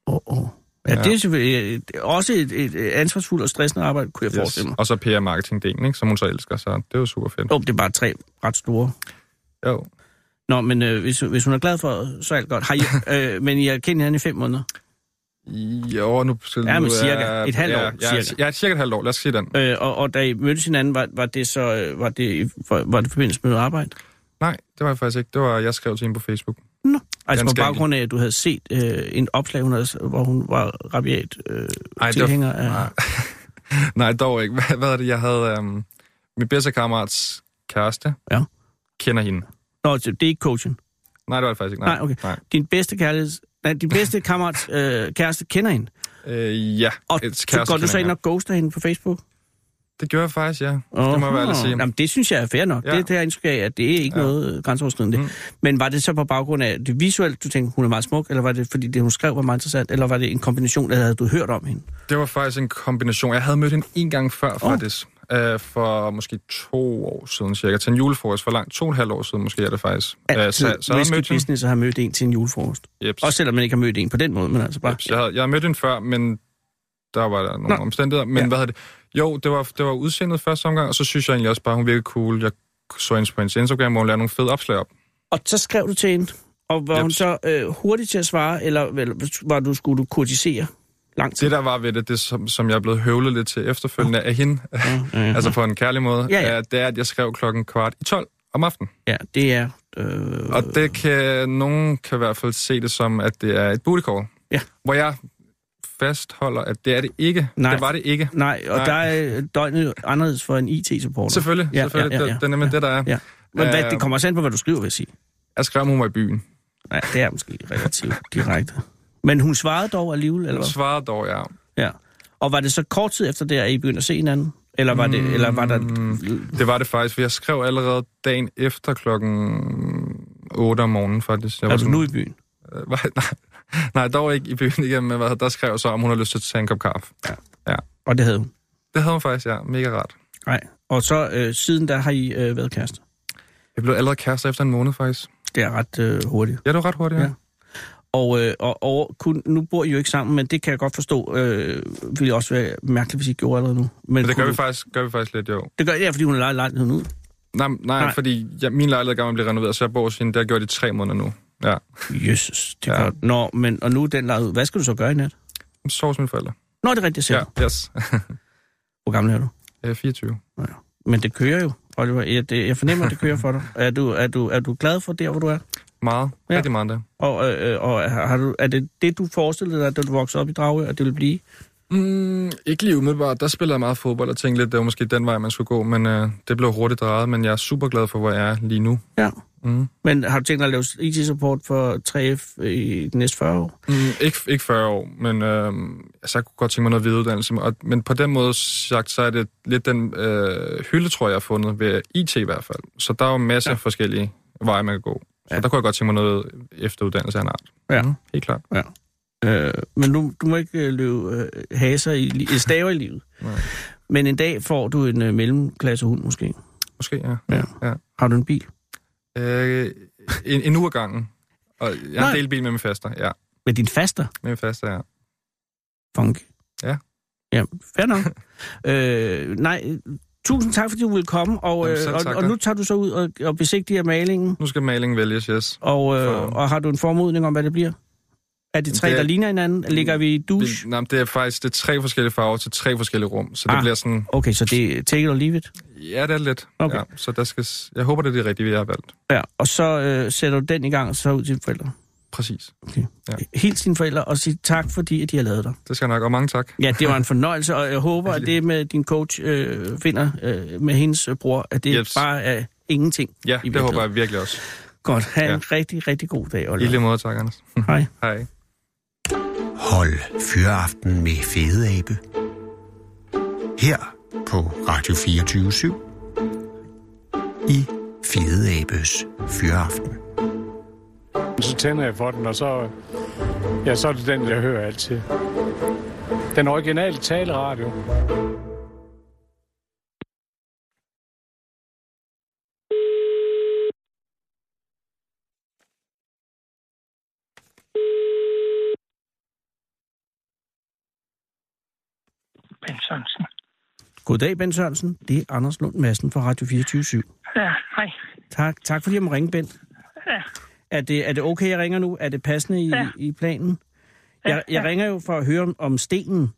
Åh, oh, oh. Ja, Ja. det er selvfølgelig øh, også et, et, ansvarsfuldt og stressende arbejde, kunne jeg forestille mig. Og så PR, marketing delen, ikke, som hun så elsker, så det er jo super fedt. Jo, det er bare tre ret store. Jo. Nå, men øh, hvis, hvis hun er glad for, så er alt godt. Har I, øh, men I har kendt hinanden i fem måneder? Jo, nu... skal- Ja, men nu er- cirka. Et halvt år, Ja, ja, cirka. ja, cirka et halvt år. Lad os sige den. Øh, og, og da I mødtes hinanden, var, var det så øh, var det, for, var det i forbindelse med noget arbejde? Nej, det var jeg faktisk ikke. Det var, jeg skrev til hende på Facebook. Altså på baggrund af, at du havde set øh, en opslag, hun havde, hvor hun var rabiat øh, Ej, var- tilhænger af... Nej. Nej, dog ikke. Hvad, hvad er det, jeg havde... Um, min bedste kammerats kæreste Ja. kender hende. Nå, det er ikke coachen. Nej, det var det faktisk ikke. Nej, Nej, okay. Nej. Din bedste kærligheds... Nej, din bedste kammerats øh, kæreste kender hende. Øh, ja, Og et så går du så ind og ghoster hende på Facebook? Det gjorde jeg faktisk, ja. Det må jeg være at sige. Jamen, det synes jeg er fair nok. Ja. Det, det er indtryk af, at det er ikke ja. Noget øh, grænseoverskridende. Mm. Men var det så på baggrund af det visuelt, du tænkte, hun er meget smuk, eller var det fordi det, hun skrev, var meget interessant, eller var det en kombination, der havde du hørt om hende? Det var faktisk en kombination. Jeg havde mødt hende en gang før, Åh. faktisk. Uh, for måske to år siden cirka. Til en julefrokost for langt. To og et halvt år siden måske er det faktisk. Øh, Altid så, så havde jeg mødt business have mødt en til en julefrokost. Jeps. Også selvom man ikke har mødt en på den måde, men altså bare... Jeps. Jeg, havde, jeg havde mødt hende før, men der var der nogle Nå. Omstændigheder. Men Ja. ja. hvad hedder det? Jo, det var, det var udseendet første omgang, og så synes jeg egentlig også bare, hun virkede cool. Jeg så hende på hendes Instagram, hvor hun lavede nogle fede opslag op. Og så skrev du til hende, og var Jeps. hun så øh, hurtig til at svare, eller vel, var du, skulle du kurtisere lang tid? Det, der var ved det, det som, som jeg er blevet høvlet lidt til efterfølgende af hende, Ja, ja, ja. altså på en kærlig måde, Ja, ja. Er, det er, at jeg skrev klokken kvart i 12 om aftenen. ja, det er... Øh, Og det kan, nogen kan i hvert fald se det som, at det er et booty call. Ja. Hvor jeg fastholder, at det er det ikke. Nej. Det var det ikke. Nej, og Nej. der er døgnet jo anderledes for en IT-supporter. Selvfølgelig, Ja, selvfølgelig. ja, ja, ja. Det, det er nemlig det, der er. Ja. Men hvad, Øh, det kommer også an på, hvad du skriver, vil jeg sige. Jeg skrev, hun var i byen. Nej, det er måske relativt direkte. Men hun svarede dog alligevel, eller Hun hvad? svarede dog, ja. Ja. Og var det så kort tid efter det, at I begyndte at se hinanden? Eller var, det, eller var der... Det var det faktisk, for jeg skrev allerede dagen efter klokken 8 om morgenen, faktisk. Jeg Er du sådan- nu i byen? Øh, var- nej, nej, dog ikke i byen igen, men hvad, der skrev så, om hun har lyst til at tage en kop kaffe. Og det havde hun. Det havde hun faktisk, ja. Mega rart. Nej. Og så øh, siden der har I øh, været kærester. Jeg blev allerede kærester efter en måned, faktisk. Det er ret øh, hurtigt. Ja, det var ret hurtigt, ja. Ja. Og, øh, og, og kun, nu bor I jo ikke sammen, men det kan jeg godt forstå, øh, ville også være mærkeligt, hvis I gjorde allerede nu. Men Men det gør vi, du- faktisk, gør vi faktisk lidt, jo. Det gør ja, fordi hun har lejet lejligheden ud. Nej, nej, Nej. fordi jeg, min lejlighed er gammel blive renoveret, så jeg bor hos hende. Det har jeg gjort i tre måneder nu. Ja. Jesus, det Ja. godt. Nå, men, og nu er den lejet ud. Hvad skal du så gøre i nat? Så hos mine forældre. Nå, det er rigtigt, jeg Ja, yes. Hvor gammel er du? Jeg er 24. Men det kører jo, Oliver. Jeg, det, jeg fornemmer, at det kører for dig. Er du, er, du, er du glad for der, hvor du er? Meget. Ja. Ja. Rigtig meget der. Og, øh, og har du, er det det, du forestillede dig, da du voksede op i Dragør, at det ville blive? Mm, ikke lige umiddelbart. Der spillede jeg meget fodbold og tænkte lidt, det var måske den vej, man skulle gå. Men øh, det blev hurtigt drejet, men jeg er super glad for, hvor jeg er lige nu. Ja. Mm. Men har du tænkt dig at lave IT-support for 3F i de næste 40 år? Mm, ikke, ikke 40 år, men øh, altså, jeg kunne godt tænke mig noget videreuddannelse. Og, men på den måde sagt, så er det lidt den øh, hylde, tror jeg, jeg har fundet ved IT i hvert fald. Så der er jo en masse Ja. ja. forskellige veje, man kan gå. Så Ja. ja. der kunne jeg godt tænke mig noget efteruddannelse af en art. Ja. Mm, helt klart. Øh, men du, du må ikke øh, løbe øh, haser i, li- staver i livet. Nej. Men en dag får du en øh, mellemklasse hund måske. Måske, ja. Ja. ja. Har du en bil? Øh, en, en uge ad gangen. Og jeg har en delbil med min faster, ja. Med din faster? Med min faster, ja. Funk. Ja. Ja, fair nok. øh, nej, tusind tak, fordi du ville komme. Og, Jamen, øh, og, tak og nu tager du så ud og, og besigtiger malingen. Nu skal malingen vælges, yes. Og, øh, For- og har du en formodning om, hvad det bliver? Er det tre, Det er- der ligner hinanden? Ligger vi i douche? Det, nej, det er faktisk det er tre forskellige farver til tre forskellige rum, så det Ah. bliver sådan... Okay, så det er take it or leave it. Ja, det er lidt. Okay. Ja, så der skal, jeg håber, det er det rigtige, vi har valgt. Ja, og så øh, sætter du den i gang, og så ud til dine forældre. Præcis. Hils dine forældre og sig tak, fordi at de har lavet dig. Det skal jeg nok, og mange tak. Ja, det var en fornøjelse, og jeg håber, at det med din coach øh, finder øh, med hendes øh, bror, at det Yes. bare er ingenting. Ja, i det håber jeg virkelig også. Godt, ha' en Ja. rigtig, rigtig god dag, I Oliver. lige måde, tak, Anders. Hej. Hej. Hold Fyraften med Fede Abe. Her på Radio 24 i Fede Abes Fyraften. Så tænder jeg for den, og så, ja, så er det den, jeg hører altid. Den originale taleradio. Ben Sørensen. Goddag, Ben Sørensen. Det er Anders Lund Madsen fra Radio 24 Ja, hej. Tak, tak fordi jeg må ringe, Ben. Ja. Er det, er det okay, jeg ringer nu? Er det passende i, Ja. i planen? Jeg, Ja, jeg ja. ringer jo for at høre om, om stenen.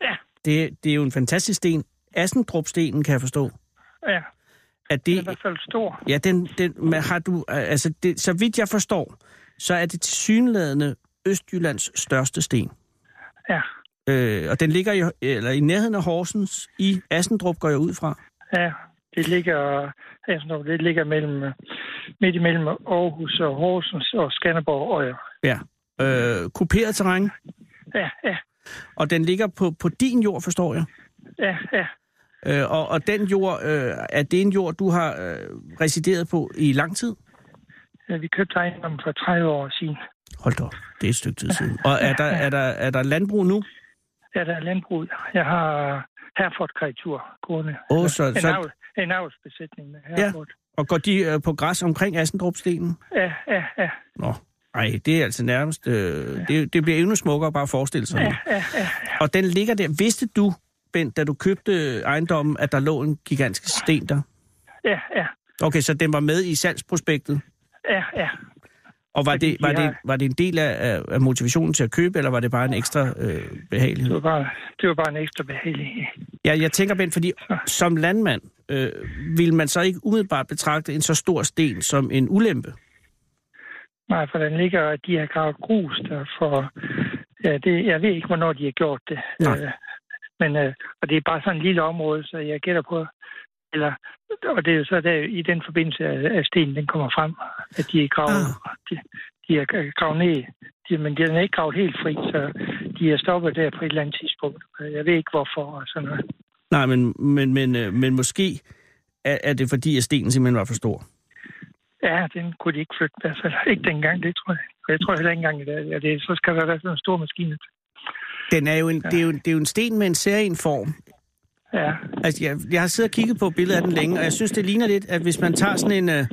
Ja, Det, det er jo en fantastisk sten. Assendrup-stenen, kan jeg forstå. ja. Er Det er i hvert fald stor. ja, den, den, men har du, altså det, så vidt jeg forstår, så er det til synlædende Østjyllands største sten. Ja, Øh, og den ligger i, eller i nærheden af Horsens i Assendrup, går jeg ud fra. ja. Det ligger, ja, noget, det ligger mellem, midt imellem Aarhus og Horsens og Skanderborg og ja. Ja. Øh, kuperet terræn, Ja, ja, og den ligger på, på din jord, forstår jeg. ja, ja. Øh, og, og den jord, øh, er det en jord, du har øh, resideret på i lang tid? ja vi købte ejendommen for 30 år siden. Hold da op, det er et stykke tid siden. Og er der, er der, er der landbrug nu? Ja, der er landbrug. Jeg har Herford-kreatur gående. Åh, så- en, så- avl, en avlsbesætning med Herford. Og går de øh, på græs omkring Assendrup-stenen? Ja, ja, ja. Nå, ej, det er altså nærmest... Øh, det, det bliver endnu smukkere bare at forestille sig. Ja, ja, ja. Og den ligger der. Vidste du, Bent, da du købte ejendommen, at der lå en gigantisk sten der? Ja, ja, Okay, så den var med i salgsprospektet? ja, ja. Og var det, var, de det, var det en del af, af- motivationen til at købe, eller var det bare en ekstra øh, Det behagelighed? var bare, det var bare en ekstra behagelig. Ja, jeg tænker, Bent, fordi som landmand, øh, vil man så ikke umiddelbart betragte en så stor sten som en ulempe? Nej, for den ligger, at de har gravet grus der for... Ja, det, jeg ved ikke, hvornår de har gjort det. Nej. Øh, men, øh, og det er bare sådan et lille område, så jeg gætter på... Eller, og det er jo så der, i den forbindelse, at stenen den kommer frem, at de er gravet, Ah. de, de er gravet ned. De, men den er ikke gravet helt fri, så de er stoppet der på et eller andet tidspunkt. Jeg ved ikke, hvorfor og sådan noget. Nej, men, men, men, øh, men måske er, er det fordi, at stenen simpelthen var for stor. Ja, den kunne de ikke flytte i hvert fald. Ikke dengang, det tror jeg. Og jeg tror heller ikke engang, at det, at det, så skal der være sådan en stor maskine. Den er jo en, det, er jo, det er jo en sten med en særlig form. Ja, Altså, jeg, jeg har siddet og kigget på billedet af den længe, og jeg synes, det ligner lidt, at hvis man tager sådan en, øh,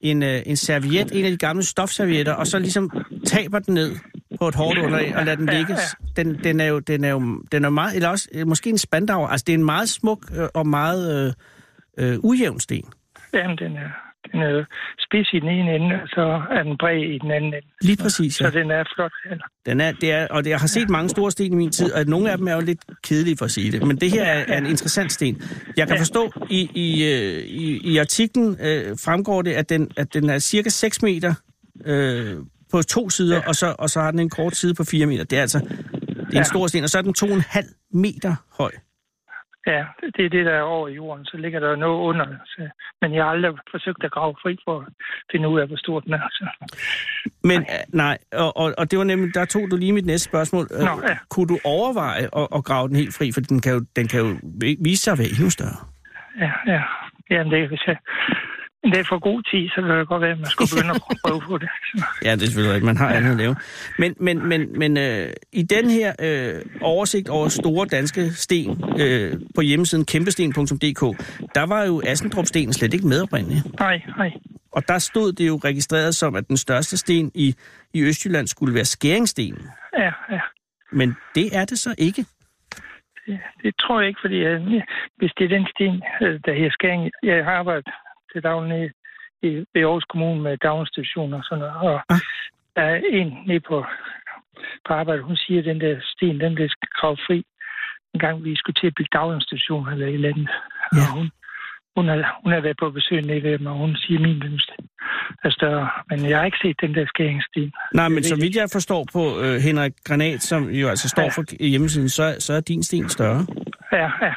en, øh, en serviet, en af de gamle stofservietter, og så ligesom taber den ned, på et hårdt underlag og lade den ligge. Den, den er jo, den er jo den er meget, eller også øh, måske en spandau. Altså, det er en meget smuk og meget øh, øh, ujævn sten. Jamen, den er, er spids i den ene ende, og så er den bred i den anden ende. Lige præcis, ja. Så den er flot. Eller? Den er, det er, og det, jeg har set mange store sten i min tid, og nogle af dem er jo lidt kedelige for at sige det. Men det her er, er en interessant sten. Jeg kan forstå, i, i, øh, i, i artiklen øh, fremgår det, at den, at den er cirka 6 meter øh, på to sider, ja. og, så, og så har den en kort side på 4 meter. Det er altså det er en Ja. stor sten, og så er den 2,5 meter høj. Ja, det er det, der er over jorden. Så ligger der noget under. Så, men jeg har aldrig forsøgt at grave fri for at finde ud af, hvor stor den er. Så. Men nej, nej og, og, og det var nemlig, der tog du lige mit næste spørgsmål. Øh, Nå, ja. Kunne du overveje at, at grave den helt fri, for den kan jo, den kan jo vise sig at være endnu større? Ja, ja. Jamen, det, hvis jeg, det er for god tid, så kan det godt være, at man skulle begynde at prøve på det. Ja, det er selvfølgelig rigtigt. Man har andet at lave. Men, men, men, men øh, i den her øh, oversigt over store danske sten øh, på hjemmesiden kæmpesten.dk, der var jo Assendrup-stenen slet ikke med oprindeligt. nej, nej. Og der stod det jo registreret som, at den største sten i, i Østjylland skulle være skæringstenen. Ja, ja. Men det er det så ikke. Det, tror jeg ikke, fordi øh, hvis det er den sten, øh, der her skæring, jeg har arbejdet til daglig i, i, ved Aarhus Kommune med daginstitutioner og sådan noget, og Ah. der er en nede på, på arbejde, hun siger, at den der sten, den bliver gravet fri, en gang vi skulle til at bygge daginstitutioner eller i landet. Ja. Og hun, hun, har, hun har været på besøg nede ved mig, og hun siger, at min den er større. Men jeg har ikke set den der skæringssten. Nej, men så vidt jeg forstår på øh, Henrik Granat, som jo altså står Ja. for hjemmesiden, så, så er din sten større. Ja, ja.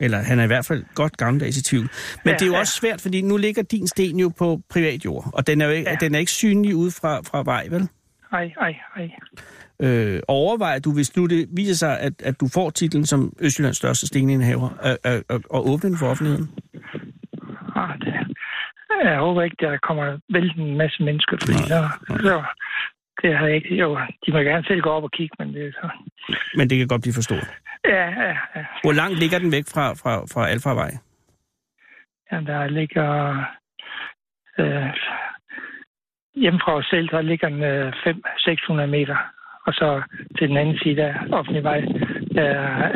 Eller han er i hvert fald godt gammeldags i tvivl. Men Ja, det er jo ja. også svært, fordi nu ligger din sten jo på privat jord, og den er jo ikke, Ja. den er ikke synlig ud fra, fra vej, vel? Ej, ej, ej. Øh, overvejer du, hvis nu det viser sig, at, at du får titlen som Østjyllands største stenindhaver, at, at, at, at åbne den for offentligheden? Ah, det, jeg håber ikke, der kommer vældig en masse mennesker, fordi så, så, det har jeg ikke. Jo, de må gerne selv gå op og kigge, men det er så... Men det kan godt blive for stort. Ja, ja, ja. Hvor langt ligger den væk fra, fra, fra Alfarvej? ja der ligger... Øh, hjemme fra os selv, der ligger den øh, 500-600 meter. Og så til den anden side af offentlig vej, der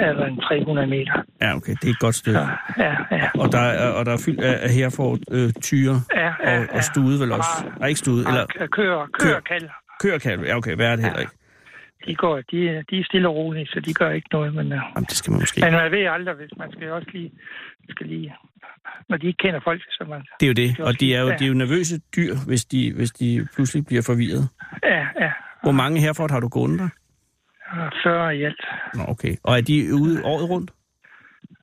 er der en 300 meter. Ja, okay, det er et godt stykke. Så, ja, ja. Og der, er, og der er fyldt af, af herfor øh, tyre Ja, ja, og, og stude vel også. Ah, Nej, ikke stude, eller. Kører, kører kalder. Kørekalve. Ja, okay, hvad er det heller ikke? De, går, de, de er stille og rolige, så de gør ikke noget. Men, uh, Jamen, det skal man måske men man ved aldrig, hvis man skal også lige, skal lige når de ikke kender folk, så man... Det er jo det, og de er jo, de er jo nervøse dyr, hvis de, hvis de pludselig bliver forvirret. Ja, ja. Hvor mange herfra har du gående der? Og 40 i alt. Nå, okay. Og er de ude året rundt?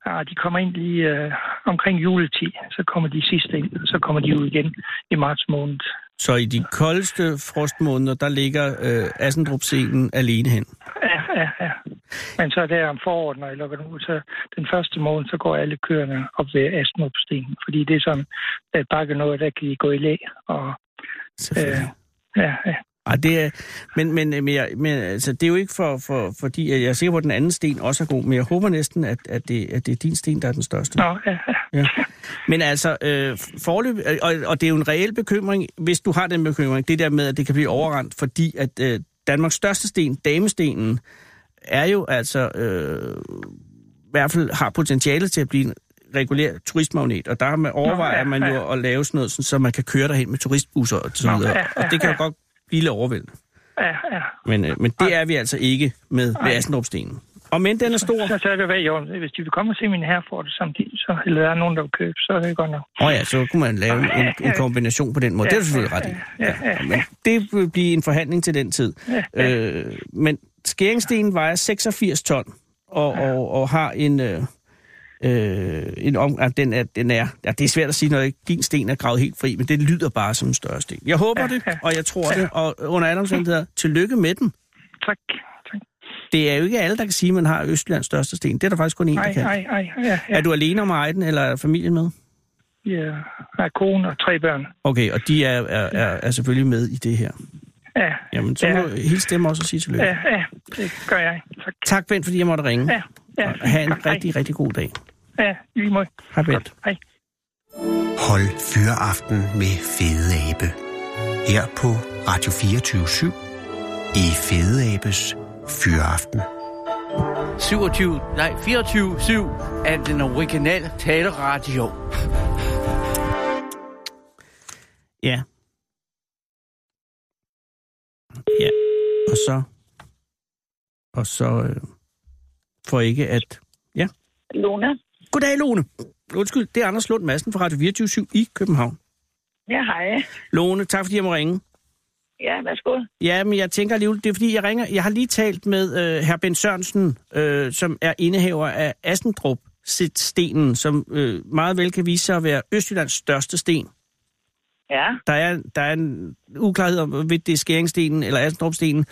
Ja, de kommer ind lige uh, omkring juletid, så kommer de sidste ind, så kommer de ud igen i marts måned. Så i de koldeste frostmåneder, der ligger øh, assendrup alene hen. Ja, ja, ja. Men så der om foråret, når jeg lukker den ud, så den første måned, så går alle køerne op ved Asnupstenen, fordi det er sådan, at bakke noget, der kan de gå i læ, og Selvfølgelig. ja, ja. Ej, det er, men, men, men, jeg, men altså, det er jo ikke for, for, fordi, jeg er sikker på, at den anden sten også er god, men jeg håber næsten, at, at, det, at det er din sten, der er den største. Nå, ja, ja. Ja. Men altså, øh, forløb, og, og det er jo en reel bekymring, hvis du har den bekymring, det der med, at det kan blive overrendt, fordi at øh, Danmarks største sten, damestenen, er jo altså, øh, i hvert fald har potentiale til at blive en regulær turistmagnet, og der man overvejer ja, man jo ja. at lave sådan noget, sådan, så man kan køre derhen med turistbusser og så Nå, videre, ja, og det kan jo ja. godt blive lidt overvældende. ja, ja. Men, øh, men det er vi altså ikke med, med. Asendrup-stenen. Og men den er stor. Så, så er det hvad, jo, hvis de vil komme og se min herre for det samtidig, så, eller der er nogen, der vil købe, så er det godt nok. Åh oh ja, så kunne man lave en, en kombination på den måde. Det er du selvfølgelig ret i. Ja, ja, Men det vil blive en forhandling til den tid. Øh, men skæringsstenen vejer 86 ton og, og, og har en... Øh, øh, en om, at den er, den er, ja, det er svært at sige, når din sten er gravet helt fri, men det lyder bare som en større sten. Jeg håber Ja, det, ja. og jeg tror det, og under andre omstændigheder, tillykke med den. Tak. tak. Det er jo ikke alle, der kan sige, at man har Østlands største sten. Det er der faktisk kun en, der kan. ej, ej, ja, ja. Er du alene om at eje den, eller er familien med? Jeg har kone og tre børn. Okay, og de er, er, er, er selvfølgelig med i det her. Ja, Jamen, så Ja. må hele stemme også sige tillykke. ja, ja, det gør jeg. Tak. Tak, Bent, fordi jeg måtte ringe. Ja, ja. Og have en hej. rigtig, rigtig god dag. Ja, lige måde. Hej, Bent. Hej. Hold Fyraften med Fede Abe. Her på Radio 24 i Fede Abes Fyraften. 27, nej 24-7 af den originale taleradio. Ja. Ja, og så... Og så... Øh, for ikke at... Ja. Lone? Goddag, Lone. Undskyld, det er Anders Lund Madsen fra Radio 24 i København. Ja, hej. Lone, tak fordi jeg må ringe. Ja, værsgo. Ja, men jeg tænker alligevel, det er fordi, jeg ringer. Jeg har lige talt med øh, herr Ben Sørensen, øh, som er indehaver af Asendrup stenen, som øh, meget vel kan vise sig at være Østjyllands største sten. Ja. Der er, der er en uklarhed om, hvorvidt det er skæringsstenen eller Asendrup-stenen,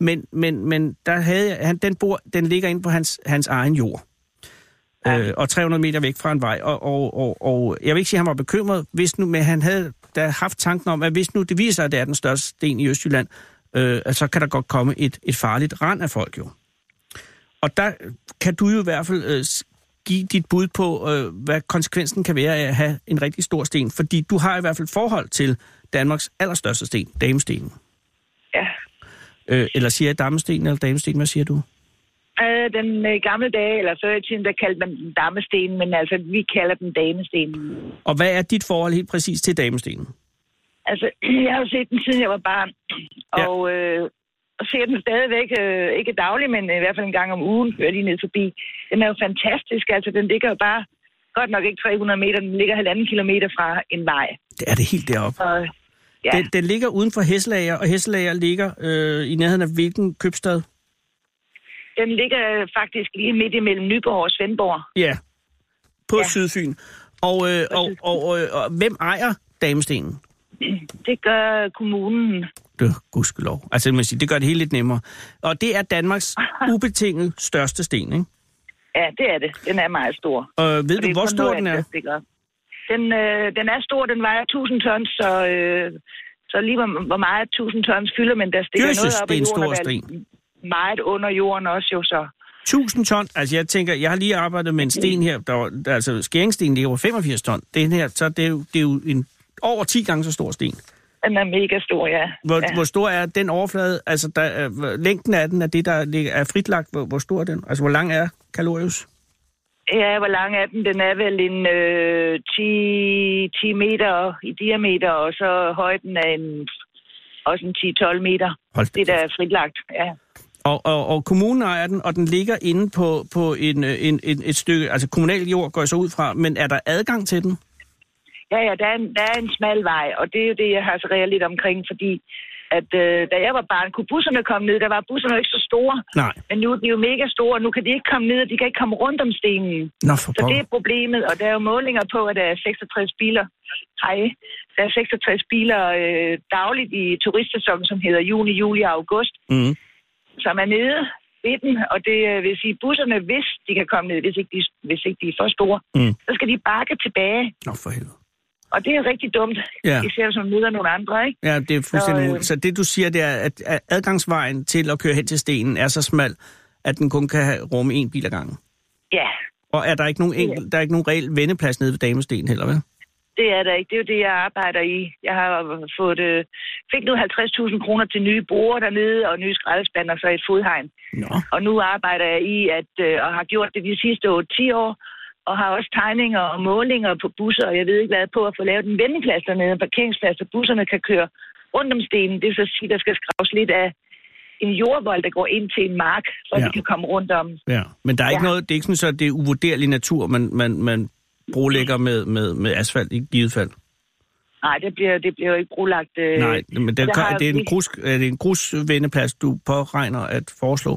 men, men, men der havde jeg, han, den, bor, den ligger inde på hans, hans egen jord. Ja. Øh, og 300 meter væk fra en vej. Og, og, og, og jeg vil ikke sige, at han var bekymret, hvis nu, men han havde da haft tanken om, at hvis nu det viser sig, at det er den største sten i Østjylland, øh, så kan der godt komme et, et farligt rand af folk jo. Og der kan du jo i hvert fald øh, give dit bud på, øh, hvad konsekvensen kan være af at have en rigtig stor sten. Fordi du har i hvert fald forhold til Danmarks allerstørste sten, damestenen. Ja. Øh, eller siger jeg damesten eller damesten, hvad siger du? Øh, den øh, gamle dage, eller før i tiden, der kaldte man den damesten, men altså, vi kalder den damesten. Og hvad er dit forhold helt præcis til damestenen? Altså, jeg har jo set den, siden jeg var barn, og, øh, og ser den stadigvæk, øh, ikke dagligt, men i hvert fald en gang om ugen, kører de ned forbi. Den er jo fantastisk, altså, den ligger jo bare, godt nok ikke 300 meter, den ligger halvanden kilometer fra en vej. Det er det helt deroppe. Og, ja, Den, den ligger uden for Hesselager, og Hesselager ligger øh, i nærheden af hvilken købstad? Den ligger faktisk lige midt imellem Nyborg og Svendborg. Ja, på Ja. Sydfyn. Og, øh, og, og, og, og hvem ejer damestenen? Det gør kommunen. Det gudskelov. Altså, man sige, det gør det hele lidt nemmere. Og det er Danmarks ubetinget største sten, ikke? Ja, det er det. Den er meget stor. Og ved Og du, hvor stor den er? Den, øh, den er stor, den vejer 1000 tons, så, øh, så lige hvor, hvor meget 1000 tons fylder, men der stikker Jesus, noget op det er i en stor og sten. Meget under jorden også jo så. 1000 ton. Altså, jeg tænker, jeg har lige arbejdet med en sten her, der, var, der altså, skæringsstenen ligger over 85 ton. Den her, så det er jo, det er jo en over 10 gange så stor sten. Den er mega stor, ja. Hvor, ja. hvor stor er den overflade? Altså, der, er, længden af den er det, der ligger, er fritlagt. Hvor, hvor stor er den? Altså, hvor lang er Kalorius? Ja, hvor lang er den? Den er vel en øh, 10, 10 meter i diameter, og så højden er en, også en 10-12 meter. Hold Det der er fritlagt, ja. Og, og, og kommunen ejer den, og den ligger inde på, på en, øh, en, en, et stykke, altså kommunal jord går jeg så ud fra, men er der adgang til den? Ja, ja, der er, en, der er en smal vej, og det er jo det, jeg har så lidt omkring, fordi at øh, da jeg var barn, kunne busserne komme ned. Der var busserne jo ikke så store, Nej. men nu er de jo mega store, og nu kan de ikke komme ned, og de kan ikke komme rundt om stenen. Nå, for Så det er problemet, og der er jo målinger på, at der er 66 biler. Hej. Der er 66 biler øh, dagligt i turistsæsonen, som hedder juni, juli og august, Mm. Som er nede ved den, og det øh, vil sige, busserne, hvis de kan komme ned, hvis ikke de, hvis ikke de er for store, Mm. så skal de bakke tilbage. Nå, for helvede. Og det er rigtig dumt. Ja. Især som møder nogle andre, ikke? Ja, det er fuldstændig Så, øh, så, det, du siger, det er, at adgangsvejen til at køre hen til stenen er så smal, at den kun kan rumme en bil ad gangen. Ja, Og er der ikke nogen, enkel, der er ikke nogen reel vendeplads nede ved Damesten heller, vel? Det er der ikke. Det er jo det, jeg arbejder i. Jeg har fået, øh, fik nu 50.000 kroner til nye borer dernede og nye skraldespand og så et fodhegn. Nå. Og nu arbejder jeg i, at, øh, og har gjort det de sidste 8-10 år, og har også tegninger og målinger på busser, og jeg ved ikke hvad, på at få lavet en vendeplads dernede, en parkeringsplads, så busserne kan køre rundt om stenen. Det vil så sige, der skal skraves lidt af en jordvold, der går ind til en mark, så ja. De kan komme rundt om. Ja, men der er ikke Ja. noget, det er ikke sådan, at det er uvurderlig natur, man, man, man brolægger med, med, med asfalt i givet fald. Nej, det bliver, det bliver jo ikke brulagt. Øh, Nej, men har er, det er en grus, er det en grusvendeplads, du påregner at foreslå?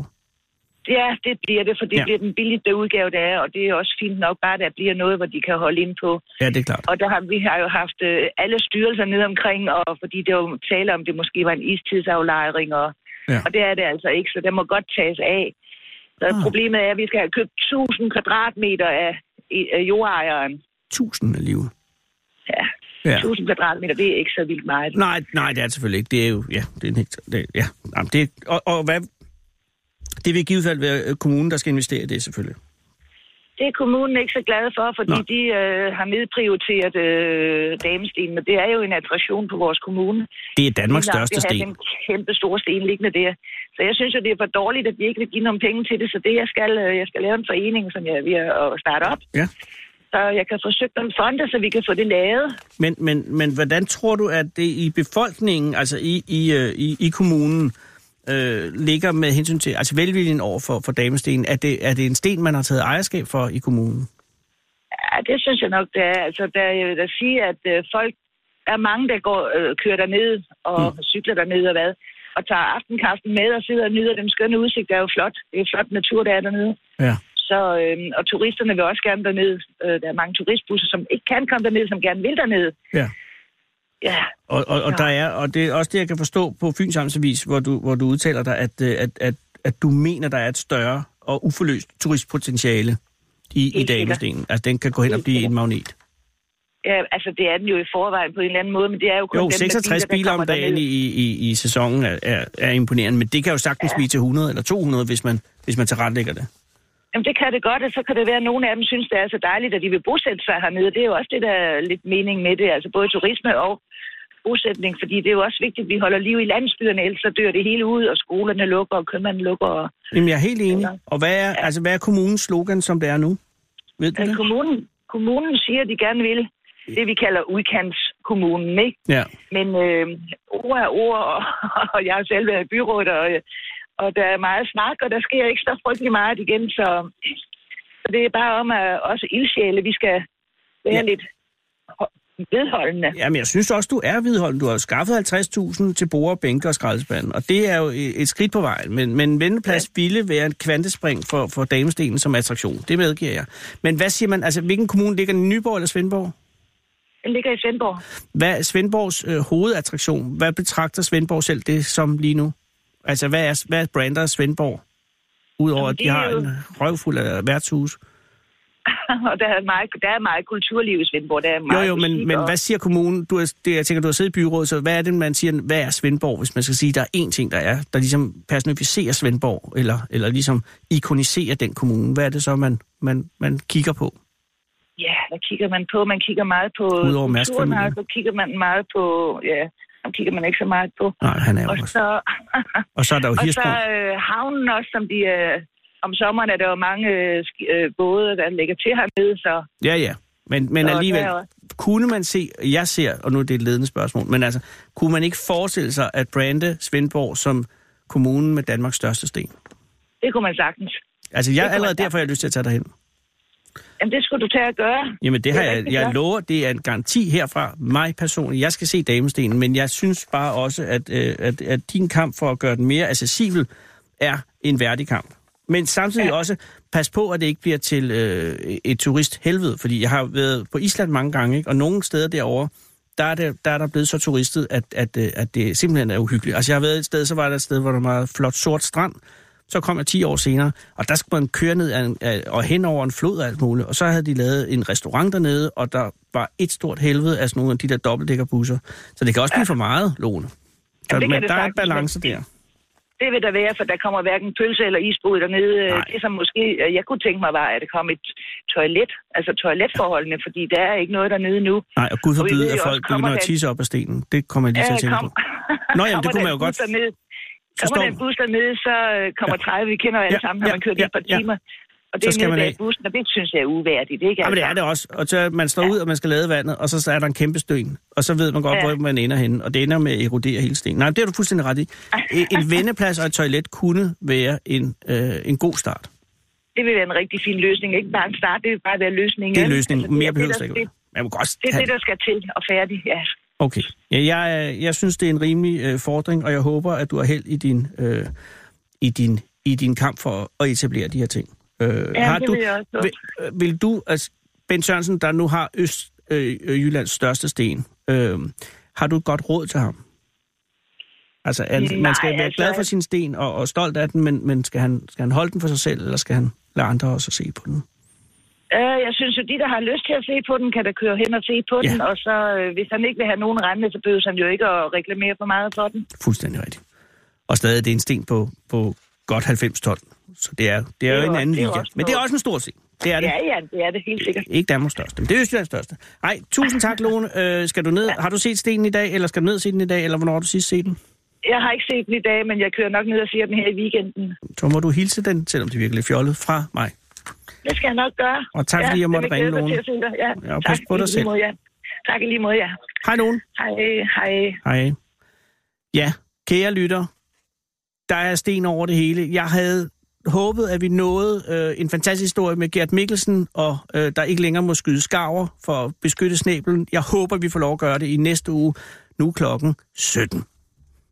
Ja, det bliver det, for det ja. Bliver den billigste udgave, der er, og det er også fint nok bare, der bliver noget, hvor de kan holde ind på. Ja, det er klart. Og der har, vi har jo haft øh, alle styrelser nede omkring, og fordi det jo taler om, det måske var en istidsaflejring, og. Ja. og det er det altså ikke, så det må godt tages af. Så Ah. problemet er, at vi skal have købt 1000 kvadratmeter af, af jordejeren. Tusind alligevel. Ja, Ja. 1000 kvadratmeter, det er ikke så vildt meget. Nej, nej, det er selvfølgelig ikke. Det er jo, ja, det er en helt, det, ja. Jamen, det, og, og hvad, det vil i givet fald være øh, kommunen, der skal investere i det selvfølgelig. Det er kommunen ikke så glad for, fordi Nå. De øh, har nedprioriteret øh, damestenen, og det er jo en attraktion på vores kommune. Det er Danmarks Lige største det har sten. den kæmpe store sten liggende der. Så jeg synes jo, det er for dårligt, at de ikke vil give nogle penge til det, så det jeg skal, øh, jeg skal lave en forening, som jeg er ved at starte op. Ja. Så jeg kan forsøge nogle fonde, så vi kan få det lavet. Men, men, men hvordan tror du, at det i befolkningen, altså i, i, øh, i, i kommunen, øh, ligger med hensyn til altså velviljen over for, for damestenen? Er det, er det en sten, man har taget ejerskab for i kommunen? Ja, det synes jeg nok, det er. Altså, der, jeg vil da sige, at øh, folk, der er mange, der går, øh, kører derned og mm. cykler derned og hvad, og tager aftenkaffen med og sidder og nyder den skønne udsigt. Det er jo flot. Det er flot natur, der er dernede. Ja. Så, øh, og turisterne vil også gerne derned. Øh, der er mange turistbusser, som ikke kan komme derned, som gerne vil derned. Ja. Ja, Og, og, og, der er, og det er også det, jeg kan forstå på Fyns Amtsavis, hvor du, hvor du udtaler dig, at, øh, at, at, at du mener, der er et større og uforløst turistpotentiale i, i sikkert. damestenen. Altså, den kan gå hen og blive en magnet. ja, altså det er den jo i forvejen på en eller anden måde, men det er jo kun Jo, dem, 66 der biler om dagen i, i, i sæsonen er, er, er imponerende, men det kan jo sagtens blive til 100 eller 200, hvis man, hvis man tilrettelægger det. Jamen det kan det godt, og så kan det være, at nogle af dem synes, det er så dejligt, at de vil bosætte sig hernede. Det er jo også det, der er lidt mening med det, altså både turisme og bosætning, fordi det er jo også vigtigt, at vi holder liv i landsbyerne, ellers så dør det hele ud, og skolerne lukker, og købmanden lukker. Og... Jamen, jeg er helt enig. Og hvad er, altså, hvad er kommunens slogan, som det er nu? Ved du Øh, det? Kommunen, kommunen siger, at de gerne vil det, vi kalder udkantskommunen, ikke? Ja. Men øh, ord er ord, og, og jeg har selv været i byrådet, og, og der er meget snak, og der sker ikke så frygtelig meget igen, så, så det er bare om, at også ildsjæle, vi skal være Ja. ja. lidt vedholdende. Jamen, jeg synes også, du er vidholden. Du har skaffet 50.000 til borde, bænke og skraldespanden, og det er jo et skridt på vejen. Men, men en vendeplads ja. ville være et kvantespring for, for damestenen som attraktion. Det medgiver jeg. Men hvad siger man? Altså, hvilken kommune ligger den i Nyborg eller Svendborg? Den ligger i Svendborg. Hvad er Svendborgs øh, hovedattraktion? Hvad betragter Svendborg selv det som lige nu? Altså, hvad er, hvad er brander Svendborg? Udover at de har jo- en røvfuld af værtshus. og der er, meget, der er meget kulturliv i Svendborg. Der er Jo, meget jo, men, musik men og- hvad siger kommunen? Du er, det, jeg tænker, du har siddet i byrådet, så hvad er det, man siger, hvad er Svendborg, hvis man skal sige, der er én ting, der er, der ligesom personificerer Svendborg, eller, eller ligesom ikoniserer den kommune. Hvad er det så, man, man, man kigger på? Ja, hvad kigger man på? Man kigger meget på Udover kulturen, og så kigger man meget på... Ja, ham kigger man ikke så meget på. Nej, han er jo Og også. så, Og så er der jo og så øh, havnen også, som de... Øh, om sommeren er der jo mange øh, øh, både, der ligger til hernede, så... Ja, ja. Men, men alligevel, er kunne man se, jeg ser, og nu er det et ledende spørgsmål, men altså, kunne man ikke forestille sig at brande Svendborg som kommunen med Danmarks største sten? Det kunne man sagtens. Altså, Det jeg man allerede derfor har jeg lyst til at tage dig hen. Jamen, det skulle du tage at gøre. Jamen det Det har er jeg, jeg ja. lover, det er en garanti herfra, mig personligt. Jeg skal se damestenen, men jeg synes bare også, at, øh, at, at din kamp for at gøre den mere accessibel er en værdig kamp. Men samtidig ja. Ja. også, pas på, at det ikke bliver til øh, et turisthelvede, fordi jeg har været på Island mange gange, ikke? og nogle steder derovre, der er, det, der er der blevet så turistet, at, at, øh, at det simpelthen er uhyggeligt. Altså jeg har været et sted, så var der et sted, hvor der var meget flot sort strand, så kom jeg 10 år senere, og der skulle man køre ned ad af, og hen over en flod og alt muligt. Og så havde de lavet en restaurant dernede, og der var et stort helvede af sådan nogle af de der dobbeltdækkerbusser. Så det kan også blive for meget, Lone. Så, det kan men det der er en balance der. Det vil der være, for der kommer hverken pølse eller isbrud dernede. Nej. Det, som måske øh, jeg kunne tænke mig, var, at der kom et toilet, altså toiletforholdene, fordi der er ikke noget dernede nu. Nej, og Gud forbyde, at folk kommer begynder at tisse op af stenen. Det kommer jeg lige til at tænke kom, på. Nå, jamen, det kommer kunne man jo godt Dernede, kommer forstå. der en bus dernede, så øh, kommer 30, vi kender alle Ja, sammen, når ja, man kører ja, et par ja. Og Så det skal er man af. bussen, og det synes jeg er uværdigt, ikke? Ja, men det altså? er det også. Og så man står ud, og man skal lade vandet, og så er der en kæmpe støn. Og så ved man godt, Ja. hvor man ender henne. Og det ender med at erodere hele stenen. Nej, det er du fuldstændig ret i. E- En vendeplads og et toilet kunne være en, øh, en god start. Det vil være en rigtig fin løsning. Ikke bare en start, det vil bare være løsningen. Det er løsningen. Mere det, behøver det ikke. det. Man må godt det er have- det, der skal til og færdig, ja. Okay. Ja, jeg, er- jeg synes, det er en rimelig øh, fordring, og jeg håber, at du har held i din, øh, i din, i din kamp for at etablere de her ting. Øh, det du, vil jeg også. vil, øh, vil du, altså, Ben Sørensen, der nu har Øst, øh, øh, Jyllands største sten, øh, har du et godt råd til ham? Altså, er, Nej, man skal være altså- glad for sin sten og, og stolt af den, men, men skal, han, skal han holde den for sig selv, eller skal han lade andre også se på den? Øh, jeg synes jo, de, der har lyst til at se på den, kan da køre hen og se på Ja. den. Og så, øh, hvis han ikke vil have nogen rente, så behøver han jo ikke at reklamere for meget for den. Fuldstændig rigtigt. Og stadig det er en sten på, på godt 90 ton. Så det er, det er jo en anden liga. Men det er også en stor sten. Det er det. Ja, ja, det er det helt sikkert. Ikke Danmarks største, men det er Østjyllands største. Nej, tusind tak, Lone. Øh, skal du ned? Har du set stenen i dag, eller skal du ned og se den i dag, eller hvornår har du sidst set den? Jeg har ikke set den i dag, men jeg kører nok ned og ser den her i weekenden. Så må du hilse den, selvom det er virkelig fjollet, fra mig. Det skal jeg nok gøre. Og tak, fordi jeg måtte ringe, Lone. Ja, Ja, og tak. pas på dig selv. måde, ja. Tak lige måde, ja. Hej, Lone. Hej, hej. Hej. Ja, kære lytter, der er sten over det hele. Jeg havde håbet, at vi nåede øh, en fantastisk historie med Gert Mikkelsen, og øh, der ikke længere må skyde skarver for at beskytte snæblen. Jeg håber, vi får lov at gøre det i næste uge. Nu er klokken 17.